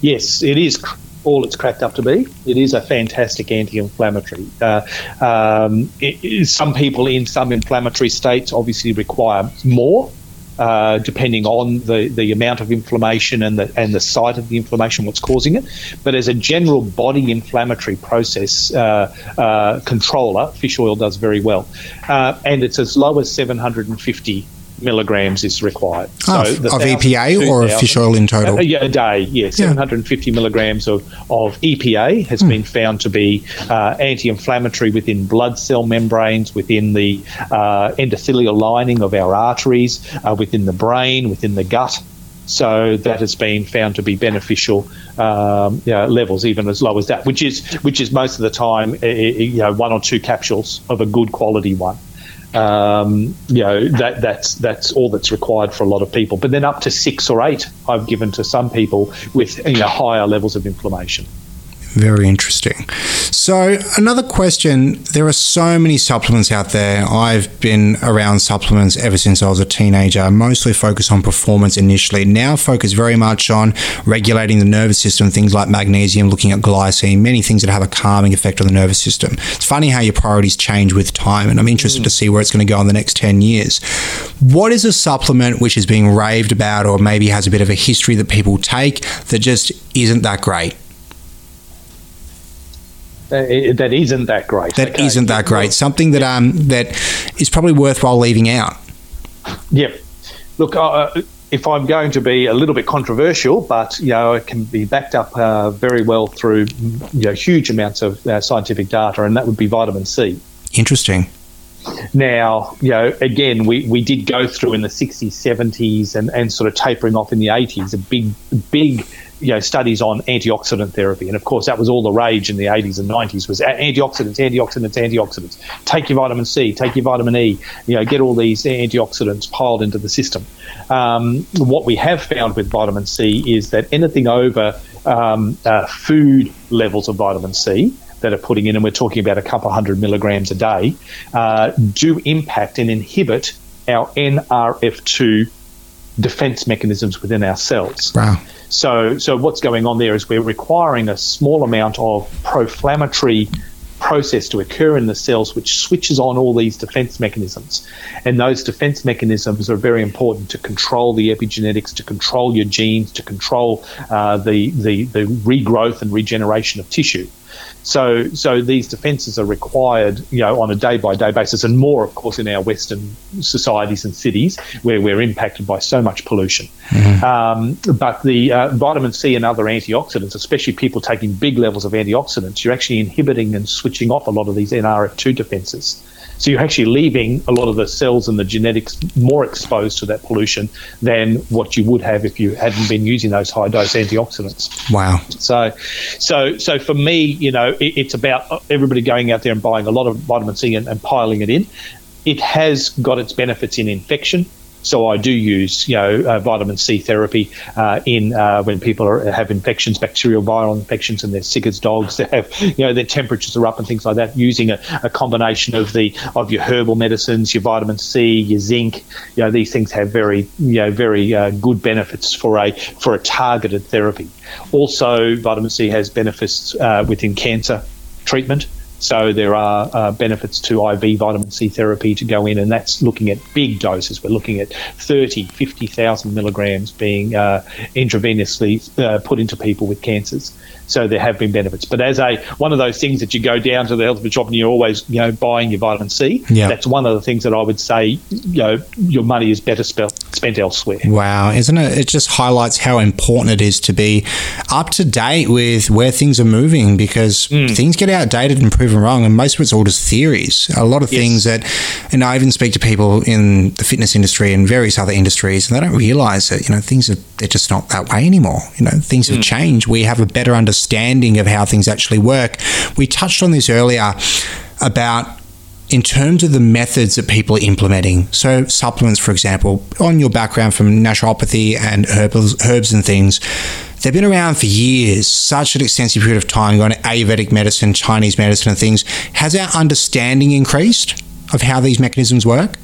Yes, it is all it's cracked up to be. It is a fantastic anti-inflammatory. Uh, um, it, it, some people in some inflammatory states obviously require more. Uh, depending on the, the amount of inflammation and the and the site of the inflammation, what's causing it. But as a general body inflammatory process uh, uh controller, fish oil does very well, uh, and it's as low as 750 milligrams is required. Oh, so of EPA or of fish oil in total? Uh, yeah, a day, yeah. 750 yeah. milligrams of, of EPA has mm. been found to be uh, anti inflammatory within blood cell membranes, within the uh, endothelial lining of our arteries, uh, within the brain, within the gut. So that has been found to be beneficial um, you know, levels, even as low as that, which is which is most of the time, you know, one or two capsules of a good quality one um, you know that that's that's all that's required for a lot of people. But then up to six or eight, I've given to some people with you know higher levels of inflammation. Very interesting. So, another question there are so many supplements out there. I've been around supplements ever since I was a teenager, mostly focused on performance initially. Now, focus very much on regulating the nervous system, things like magnesium, looking at glycine, many things that have a calming effect on the nervous system. It's funny how your priorities change with time, and I'm interested mm. to see where it's going to go in the next 10 years. What is a supplement which is being raved about, or maybe has a bit of a history that people take that just isn't that great? Uh, that isn't that great. That okay. not that great. Something that um that is probably worthwhile leaving out. Yep. Look, uh, uh, if I'm going to be a little bit controversial, but you know it can be backed up uh, very well through you know huge amounts of uh, scientific data, and that would be vitamin C. Interesting. Now, you know, again, we, we did go through in the 60s, 70s, and, and sort of tapering off in the 80s, a big, big you know studies on antioxidant therapy, and of course that was all the rage in the 80s and 90s was antioxidants, antioxidants, antioxidants. Take your vitamin C, take your vitamin E, you know, get all these antioxidants piled into the system. Um, what we have found with vitamin C is that anything over um, uh, food levels of vitamin C that are putting in, and we're talking about a couple hundred milligrams a day, uh, do impact and inhibit our NRF2 defense mechanisms within our cells. Wow. So, so what's going on there is we're requiring a small amount of pro-inflammatory process to occur in the cells which switches on all these defense mechanisms. And those defense mechanisms are very important to control the epigenetics, to control your genes, to control uh, the, the, the regrowth and regeneration of tissue. So, so these defences are required, you know, on a day-by-day basis, and more, of course, in our Western societies and cities where we're impacted by so much pollution. Mm-hmm. Um, but the uh, vitamin C and other antioxidants, especially people taking big levels of antioxidants, you're actually inhibiting and switching off a lot of these NRF2 defences. So you're actually leaving a lot of the cells and the genetics more exposed to that pollution than what you would have if you hadn't been using those high dose antioxidants. Wow. So, so, so for me, you know, it, it's about uh, everybody going out there and buying a lot of vitamin C and, and piling it in. It has got its benefits in infection so I do use, you know, uh, vitamin C therapy uh, in uh, when people are, have infections, bacterial viral infections, and they're sick as dogs. They have, you know, their temperatures are up and things like that. Using a, a combination of the of your herbal medicines, your vitamin C, your zinc, you know, these things have very, you know, very uh, good benefits for a for a targeted therapy. Also, vitamin C has benefits uh, within cancer treatment. So there are uh, benefits to IV vitamin C therapy to go in, and that's looking at big doses. We're looking at 30, 50,000 milligrams being uh, intravenously uh, put into people with cancers. So there have been benefits. But as a one of those things that you go down to the health food shop and you're always you know buying your vitamin C. Yeah. That's one of the things that I would say you know your money is better spent spent elsewhere. Wow, isn't it? It just highlights how important it is to be up to date with where things are moving because mm. things get outdated and proven wrong, and most of it's all just theories. A lot of yes. things that, and I even speak to people in the fitness industry and various other industries, and they don't realize that you know things are they're just not that way anymore. You know, things have mm. changed. We have a better understanding understanding of how things actually work. We touched on this earlier about in terms of the methods that people are implementing. So, supplements, for example, on your background from naturopathy and herbs, herbs and things, they've been around for years, such an extensive period of time, going to Ayurvedic medicine, Chinese medicine, and things. Has our understanding increased of how these mechanisms work?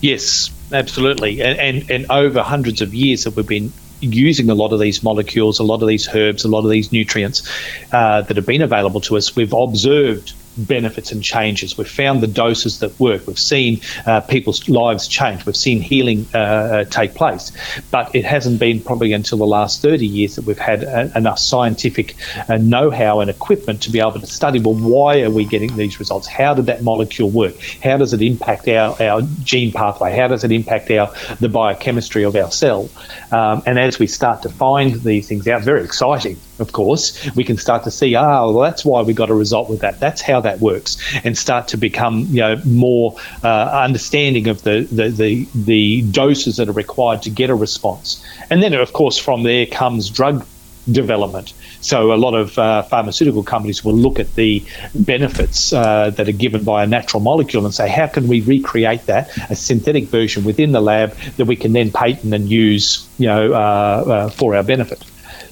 Yes, absolutely. And, and, and over hundreds of years that we've been using a lot of these molecules, a lot of these herbs, a lot of these nutrients uh, that have been available to us, we've observed benefits and changes. We've found the doses that work. We've seen uh, people's lives change. We've seen healing uh, uh take place. But it hasn't been probably until the last 30 years that we've had a, uh, enough scientific uh, know how and equipment to be able to study well, why are we getting these results? How did that molecule work? How does it impact our, our gene pathway? How does it impact our the biochemistry of our cell? Um, and as we start to find these things out, very exciting of course, we can start to see, ah, well, that's why we got a result with that. That's how that works, and start to become, you know, more uh, understanding of the, the, the the doses that are required to get a response. And then, of course, from there comes drug development. So a lot of uh, pharmaceutical companies will look at the benefits uh, that are given by a natural molecule and say, how can we recreate that, a synthetic version within the lab that we can then patent and use, you know, uh, uh for our benefit.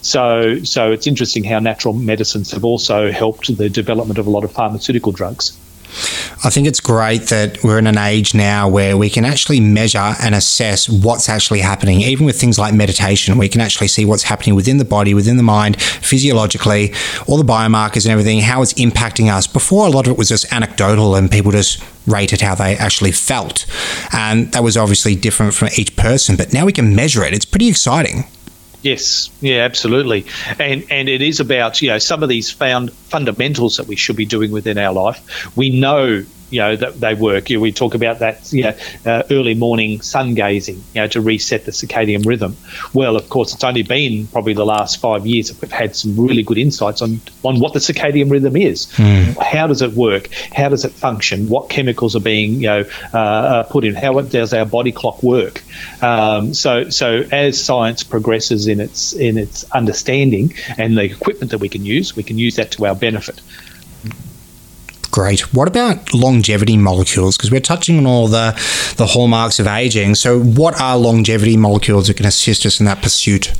So, so it's interesting how natural medicines have also helped the development of a lot of pharmaceutical drugs. I think it's great that we're in an age now where we can actually measure and assess what's actually happening. Even with things like meditation, we can actually see what's happening within the body, within the mind, physiologically, all the biomarkers and everything, how it's impacting us. Before, a lot of it was just anecdotal and people just rated how they actually felt. And that was obviously different from each person, but now we can measure it. It's pretty exciting. Yes, yeah, absolutely, and and it is about you know some of these found fundamentals that we should be doing within our life. We know you know that they work. You know, we talk about that you know, uh, early morning sun gazing, you know, to reset the circadian rhythm. Well, of course, it's only been probably the last five years that we've had some really good insights on on what the circadian rhythm is. Mm. How does it work? How does it function? What chemicals are being you know uh, uh, put in? How does our body clock work? Um, so so as science progresses in its in its understanding and the equipment that we can use, we can use that to our benefit. Great. What about longevity molecules? Because we're touching on all the, the hallmarks of aging. So, what are longevity molecules that can assist us in that pursuit?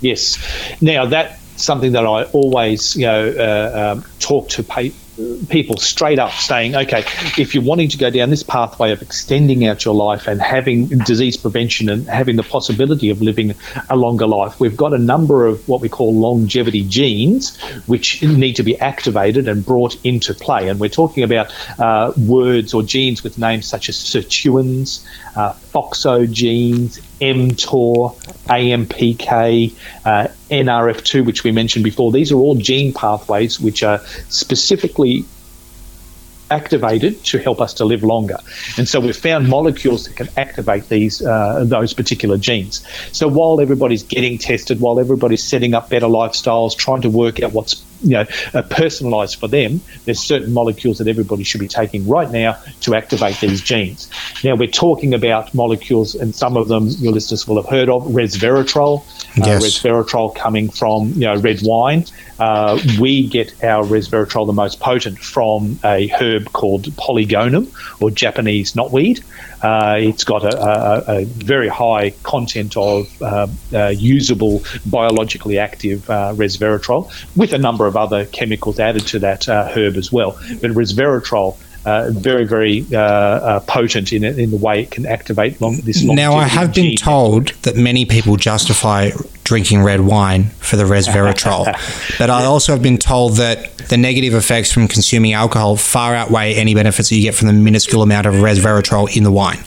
Yes. Now, that's something that I always you know, uh, um, talk to pa- people straight up saying, okay, if you're wanting to go down this pathway of extending out your life and having disease prevention and having the possibility of living a longer life, we've got a number of what we call longevity genes which need to be activated and brought into play. And we're talking about uh, words or genes with names such as sirtuins, uh, FOXO genes, mTOR, AMPK, uh, NRF2, which we mentioned before. These are all gene pathways which are specifically activated to help us to live longer. And so we've found molecules that can activate these uh, those particular genes. So while everybody's getting tested, while everybody's setting up better lifestyles, trying to work out what's you know uh, personalized for them, there's certain molecules that everybody should be taking right now to activate these genes. Now we're talking about molecules, and some of them your listeners will have heard of resveratrol. Uh, yes. Uh, resveratrol coming from you know red wine. Uh, we get our resveratrol the most potent from a herb called polygonum or Japanese knotweed. Uh, it's got a, a, a, very high content of uh, uh, usable biologically active uh, resveratrol with a number of other chemicals added to that uh, herb as well. But resveratrol uh, very, very uh, uh, potent in in the way it can activate long, this. Now, I have been gene. told that many people justify drinking red wine for the resveratrol, but I also have been told that the negative effects from consuming alcohol far outweigh any benefits that you get from the minuscule amount of resveratrol in the wine.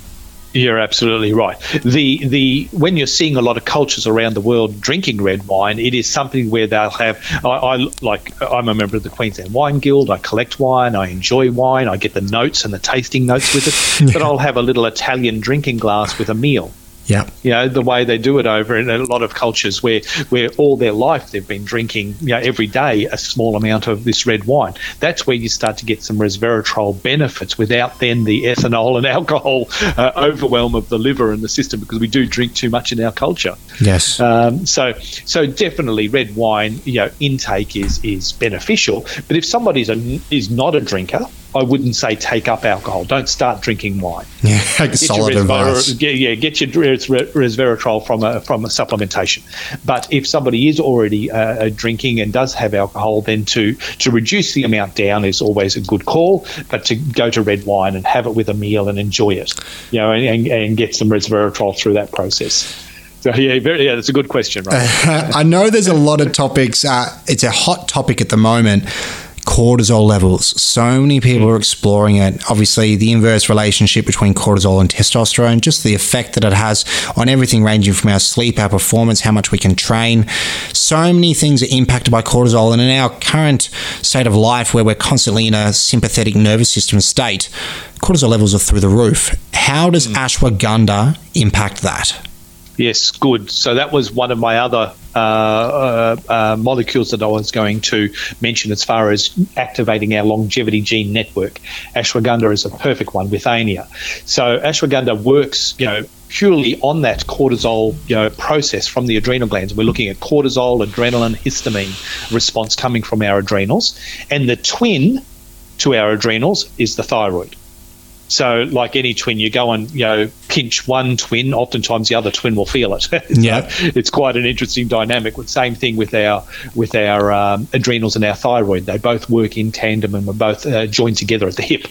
You're absolutely right. The the when you're seeing a lot of cultures around the world drinking red wine, it is something where they'll have. I, I like. I'm a member of the Queensland Wine Guild. I collect wine. I enjoy wine. I get the notes and the tasting notes with it. yeah. But I'll have a little Italian drinking glass with a meal. Yeah. You know, the way they do it over in a lot of cultures where, where all their life they've been drinking, you know, every day a small amount of this red wine. That's where you start to get some resveratrol benefits without then the ethanol and alcohol uh, overwhelm of the liver and the system because we do drink too much in our culture. Yes. Um, so, so definitely red wine, you know, intake is, is beneficial. But if somebody's a, is not a drinker, I wouldn't say take up alcohol. Don't start drinking wine. Yeah, solid advice. Yeah, yeah, get your resveratrol from a from a supplementation. But if somebody is already uh, uh, drinking and does have alcohol, then to to reduce the amount down is always a good call. But to go to red wine and have it with a meal and enjoy it, you know, and, and get some resveratrol through that process. So yeah, very, yeah, that's a good question, right? I know there's a lot of topics. Uh, it's a hot topic at the moment cortisol levels. So many people are exploring it. Obviously, the inverse relationship between cortisol and testosterone, just the effect that it has on everything ranging from our sleep, our performance, how much we can train. So many things are impacted by cortisol. And in our current state of life, where we're constantly in a sympathetic nervous system state, cortisol levels are through the roof. How does hmm. ashwagandha impact that? Yes, good. So that was one of my other uh, uh, uh, molecules that I was going to mention as far as activating our longevity gene network. Ashwagandha is a perfect one withania. So ashwagandha works, you know, purely on that cortisol you know, process from the adrenal glands. We're looking at cortisol, adrenaline, histamine response coming from our adrenals. And the twin to our adrenals is the thyroid. So, like any twin, you go and you know pinch one twin, oftentimes the other twin will feel it. so yeah, it's quite an interesting dynamic. With same thing with our with our um, adrenals and our thyroid; they both work in tandem and we're both uh, joined together at the hip.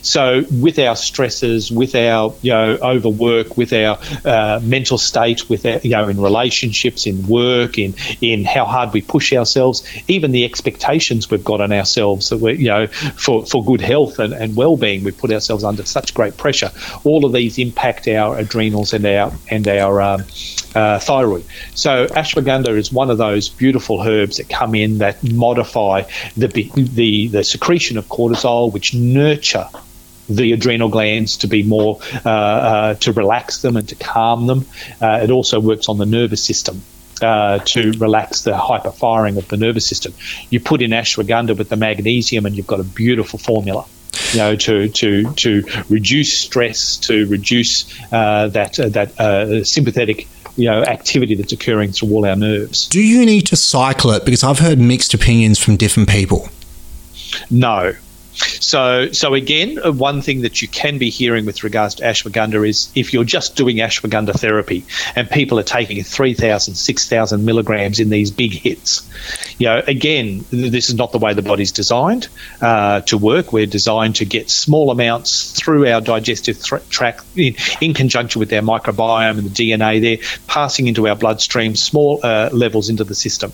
So, with our stresses, with our you know overwork, with our uh, mental state, with our, you know in relationships, in work, in in how hard we push ourselves, even the expectations we've got on ourselves that we you know for for good health and, and well being, we put ourselves under such great pressure. All of these impact our adrenals and our and our um, uh, thyroid. So ashwagandha is one of those beautiful herbs that come in that modify the the, the secretion of cortisol, which nurture the adrenal glands to be more uh, uh, to relax them and to calm them. Uh, it also works on the nervous system. Uh, to relax the hyperfiring of the nervous system, you put in ashwagandha with the magnesium, and you've got a beautiful formula you know, to to to reduce stress, to reduce uh, that uh, that uh, sympathetic you know activity that's occurring through all our nerves. Do you need to cycle it? Because I've heard mixed opinions from different people. No, so, so again, uh, one thing that you can be hearing with regards to ashwagandha is if you're just doing ashwagandha therapy and people are taking 3,000, 6,000 milligrams in these big hits, you know, again, this is not the way the body's designed uh, to work. We're designed to get small amounts through our digestive th- tract in, in, conjunction with our microbiome and the DNA there, passing into our bloodstream, small uh, levels into the system.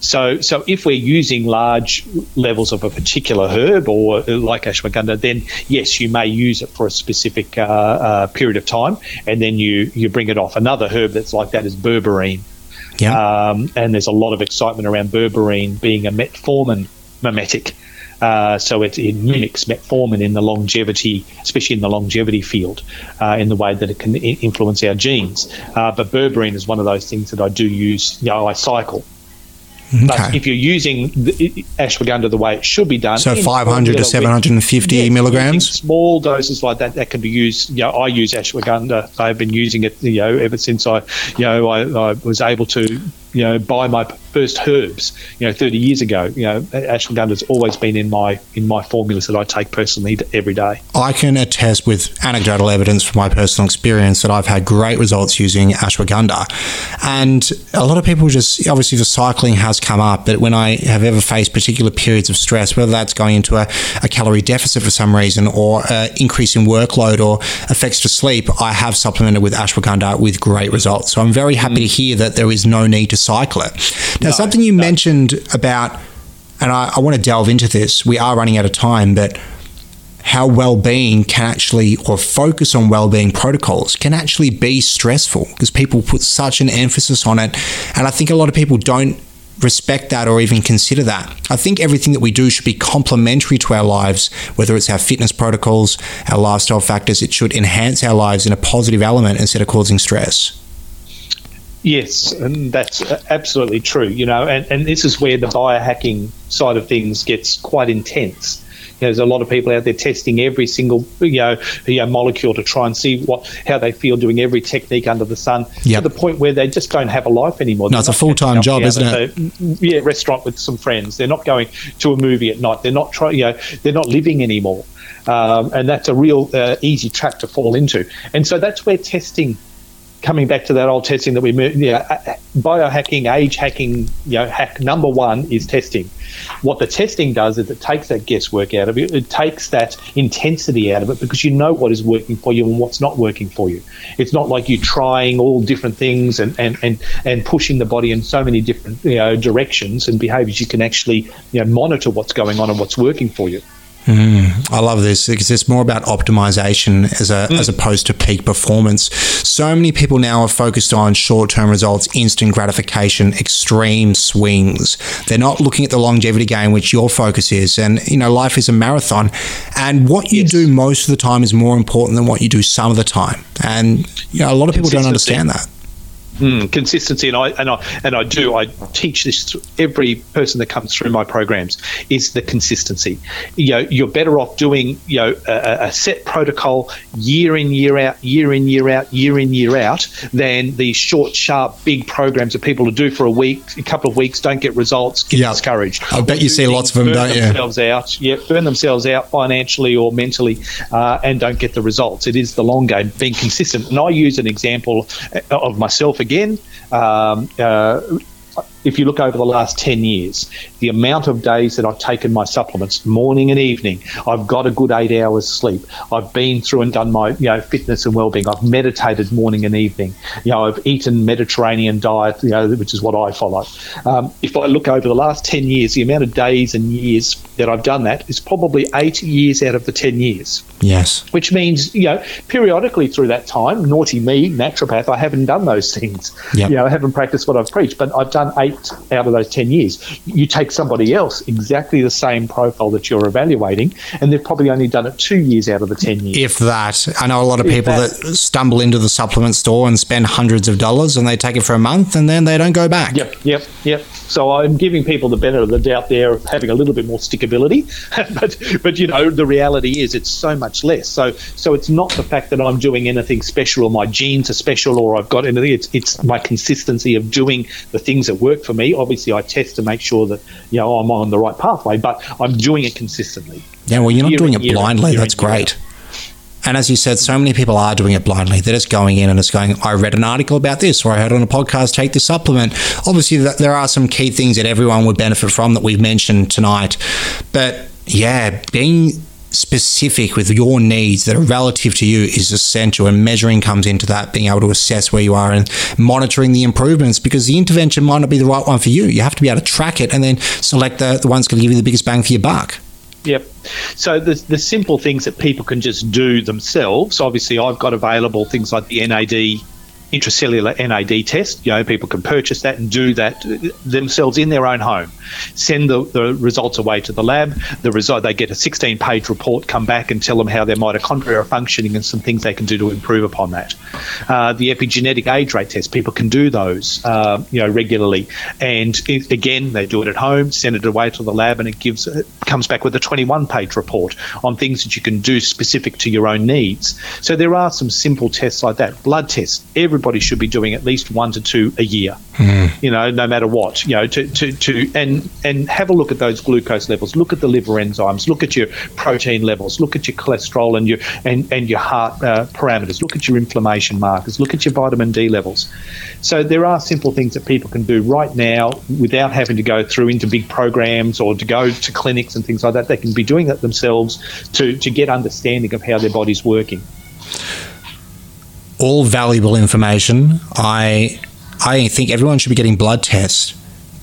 So, so if we're using large levels of a particular herb or like ashwagandha, then yes, you may use it for a specific uh, uh, period of time, and then you you bring it off. Another herb that's like that is berberine. Yeah. Um, and there's a lot of excitement around berberine being a metformin mimetic. Uh, so it, it, mimics metformin in the longevity, especially in the longevity field, uh, in the way that it can I- influence our genes. Uh, but berberine is one of those things that I do use. You know, I cycle. Mm-hmm. Okay. But if you're using the, ashwagandha the way it should be done, so 500 to 750 yes, milligrams, small doses like that that can be used. You know, I use ashwagandha. I've been using it, you know, ever since I, you know, I, I was able to you know, buy my first herbs, you know, 30 years ago. You know, ashwagandha has always been in my in my formulas that I take personally every day. I can attest with anecdotal evidence from my personal experience that I've had great results using ashwagandha. And a lot of people just obviously the cycling has come up, but when I have ever faced particular periods of stress, whether that's going into a, a calorie deficit for some reason or uh, increase in workload or effects to sleep, I have supplemented with ashwagandha with great results. So I'm very happy to hear that there is no need to cycle it. Now, no, something you no. mentioned about, and I, I want to delve into this, we are running out of time, but how well-being can actually or focus on well-being protocols can actually be stressful because people put such an emphasis on it and i think a lot of people don't respect that or even consider that i think everything that we do should be complementary to our lives whether it's our fitness protocols our lifestyle factors it should enhance our lives in a positive element instead of causing stress Yes, and that's absolutely true. You know, and, and this is where the biohacking side of things gets quite intense. You know, there's a lot of people out there testing every single you know, you know, molecule to try and see what how they feel doing every technique under the sun yep. to the point where they just don't have a life anymore. No, They're it's a full time job, isn't it? A, yeah, restaurant with some friends. They're not going to a movie at night. They're not trying. You know, they're not living anymore. Um, and that's a real uh, easy trap to fall into. And so that's where testing coming back to that old testing that we, you know, biohacking, age hacking, you know, hack number one is testing. What the testing does is it takes that guesswork out of it. It takes that intensity out of it because you know what is working for you and what's not working for you. It's not like you're trying all different things and, and, and, and pushing the body in so many different you know, directions and behaviors. You can actually you know, monitor what's going on and what's working for you. Mm, I love this because it's more about optimization as a, mm. as opposed to peak performance. So many people now are focused on short term results, instant gratification, extreme swings. They're not looking at the longevity game, which your focus is. And you know, life is a marathon, and what you yes. do most of the time is more important than what you do some of the time. And you know, a lot of people don't understand that. Mm, consistency, and I and I and I do. I teach this to every person that comes through my programs is the consistency. You know, you're better off doing you know a, a, set protocol year in year out, year in year out, year in year out, than these short, sharp, big programs that people do for a week, a couple of weeks, don't get results, get yeah. discouraged. I bet you see lots of them, don't you? Themselves out, yeah, burn themselves out financially or mentally, uh, and don't get the results. It is the long game, being consistent. And I use an example of myself again again. Um, uh, if you look over the last 10 years, the amount of days that I've taken my supplements, morning and evening, I've got a good eight hours sleep. I've been through and done my you know fitness and well-being. I've meditated morning and evening. You know, I've eaten Mediterranean diet, you know, which is what I follow. Um, if I look over the last 10 years, the amount of days and years that I've done that is probably eight years out of the 10 years. Yes. Which means, you know, periodically through that time, naughty me, naturopath, I haven't done those things. Yep. You know, I haven't practiced what I've preached, but I've done eight eight out of those 10 years. You take somebody else, exactly the same profile that you're evaluating, and they've probably only done it two years out of the 10 years. If that. I know a lot of people that. that. stumble into the supplement store and spend hundreds of dollars and they take it for a month and then they don't go back. Yep, yep, yep. So I'm giving people the benefit of the doubt there of having a little bit more stickability. but, but, you know, the reality is it's so much less. So, so it's not the fact that I'm doing anything special or my genes are special or I've got anything. It's, it's my consistency of doing the things that work for me. Obviously, I test to make sure that, you know, I'm on the right pathway, but I'm doing it consistently. Yeah, well, you're not doing it blindly. That's great. And as you said, so many people are doing it blindly. They're just going in and it's going, I read an article about this or I heard on a podcast, take this supplement. Obviously, there are some key things that everyone would benefit from that we've mentioned tonight. But yeah, being specific with your needs that are relative to you is essential and measuring comes into that being able to assess where you are and monitoring the improvements because the intervention might not be the right one for you you have to be able to track it and then select the, the ones going to give you the biggest bang for your buck Yep. So the the simple things that people can just do themselves. Obviously, I've got available things like the NAD intracellular NAD test. You know, people can purchase that and do that themselves in their own home. Send the, the results away to the lab. The result they get a 16 page report, come back and tell them how their mitochondria are functioning and some things they can do to improve upon that. Uh, the epigenetic age rate test, people can do those, uh, you know, regularly. And it, again, they do it at home, send it away to the lab, and it gives it comes back with a 21 page report on things that you can do specific to your own needs. So there are some simple tests like that. Blood tests. Every everybody should be doing at least one to two a year. Mm. You know, no matter what. You know, to, to, to and and have a look at those glucose levels. Look at the liver enzymes. Look at your protein levels. Look at your cholesterol and your and and your heart uh, parameters. Look at your inflammation markers. Look at your vitamin D levels. So there are simple things that people can do right now without having to go through into big programs or to go to clinics and things like that. They can be doing that themselves to to get understanding of how their body's working all valuable information. I I think everyone should be getting blood tests.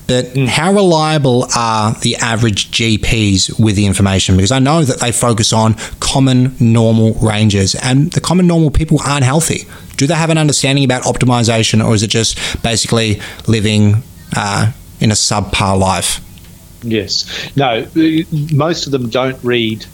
But mm. how reliable are the average GPs with the information? Because I know that they focus on common normal ranges, and the common normal people aren't healthy. Do they have an understanding about optimization, or is it just basically living uh, in a subpar life? Yes. No, most of them don't read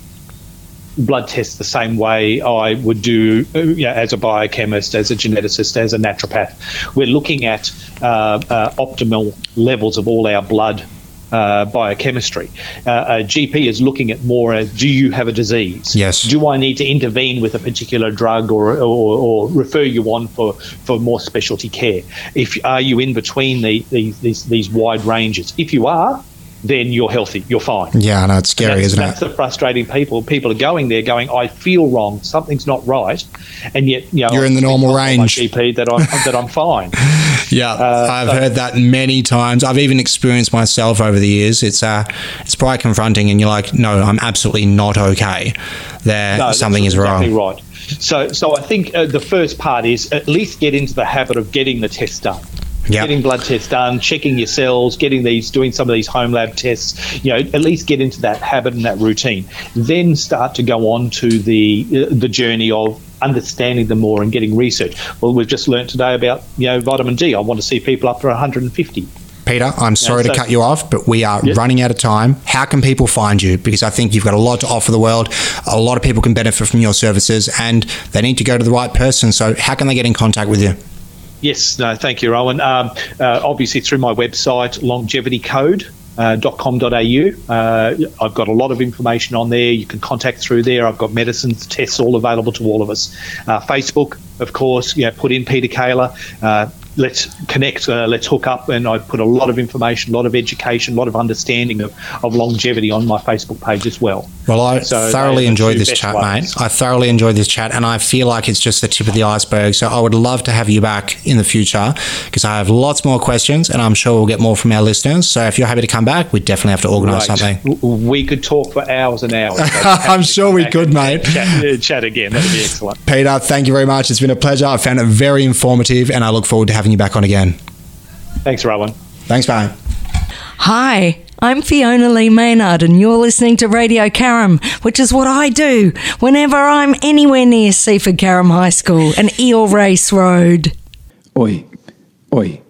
blood tests the same way I would do you know, as a biochemist, as a geneticist, as a naturopath. We're looking at uh, uh, optimal levels of all our blood uh, biochemistry. Uh, a GP is looking at more as do you have a disease? Yes. Do I need to intervene with a particular drug or, or, or refer you on for, for more specialty care? If Are you in between the, the, these, these wide ranges? If you are, then you're healthy, you're fine. Yeah, I know it's scary, isn't that's it? That's the frustrating people. People are going there, going, "I feel wrong, something's not right," and yet you know you're in the normal range. GP that I'm that I'm fine. yeah, uh, I've so, heard that many times. I've even experienced myself over the years. It's uh, it's quite confronting, and you're like, "No, I'm absolutely not okay. There, no, something is exactly wrong." Right. So, so I think uh, the first part is at least get into the habit of getting the test done yep. getting blood tests done, checking your cells, getting these, doing some of these home lab tests. You know, at least get into that habit and that routine. Then start to go on to the uh, the journey of understanding them more and getting research. Well, we've just learned today about you know vitamin D. I want to see people up to 150. Peter, I'm sorry so, to cut you off, but we are yep. running out of time. How can people find you? Because I think you've got a lot to offer the world. A lot of people can benefit from your services and they need to go to the right person. So, how can they get in contact with you? Yes, no, thank you, Rowan. Um, uh, obviously, through my website, longevitycode. Uh. Uh, I've got a lot of information on there. You can contact through there. I've got medicines, tests all available to all of us. Uh, Facebook, of course, you know, put in Peter Kaler. Uh, let's connect, uh, let's hook up. And I put a lot of information, a lot of education, a lot of understanding of, of longevity on my Facebook page as well. Well, I so thoroughly enjoyed this chat, ways. mate. I thoroughly enjoyed this chat, and I feel like it's just the tip of the iceberg. So I would love to have you back in the future because I have lots more questions, and I'm sure we'll get more from our listeners. So if you're happy to come back, we definitely have to organise right. something. We could talk for hours and hours. I'm sure we could, mate. Chat, chat again. That'd be excellent. Peter, thank you very much. It's been a pleasure. I found it very informative, and I look forward to having you back on again. Thanks, Rowan. Thanks, bye. Hi. I'm Fiona Lee Maynard, and you're listening to Radio Carrum, which is what I do whenever I'm anywhere near Seaford Carrum High School and Eel Race Road. Oi, oi,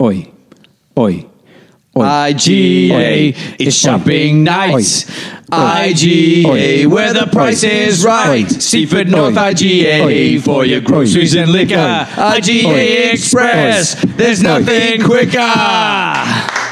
oi, oi. IGA, it's shopping night. IGA, where the price is right. Seaford North IGA for your groceries and liquor. IGA Express, there's nothing quicker.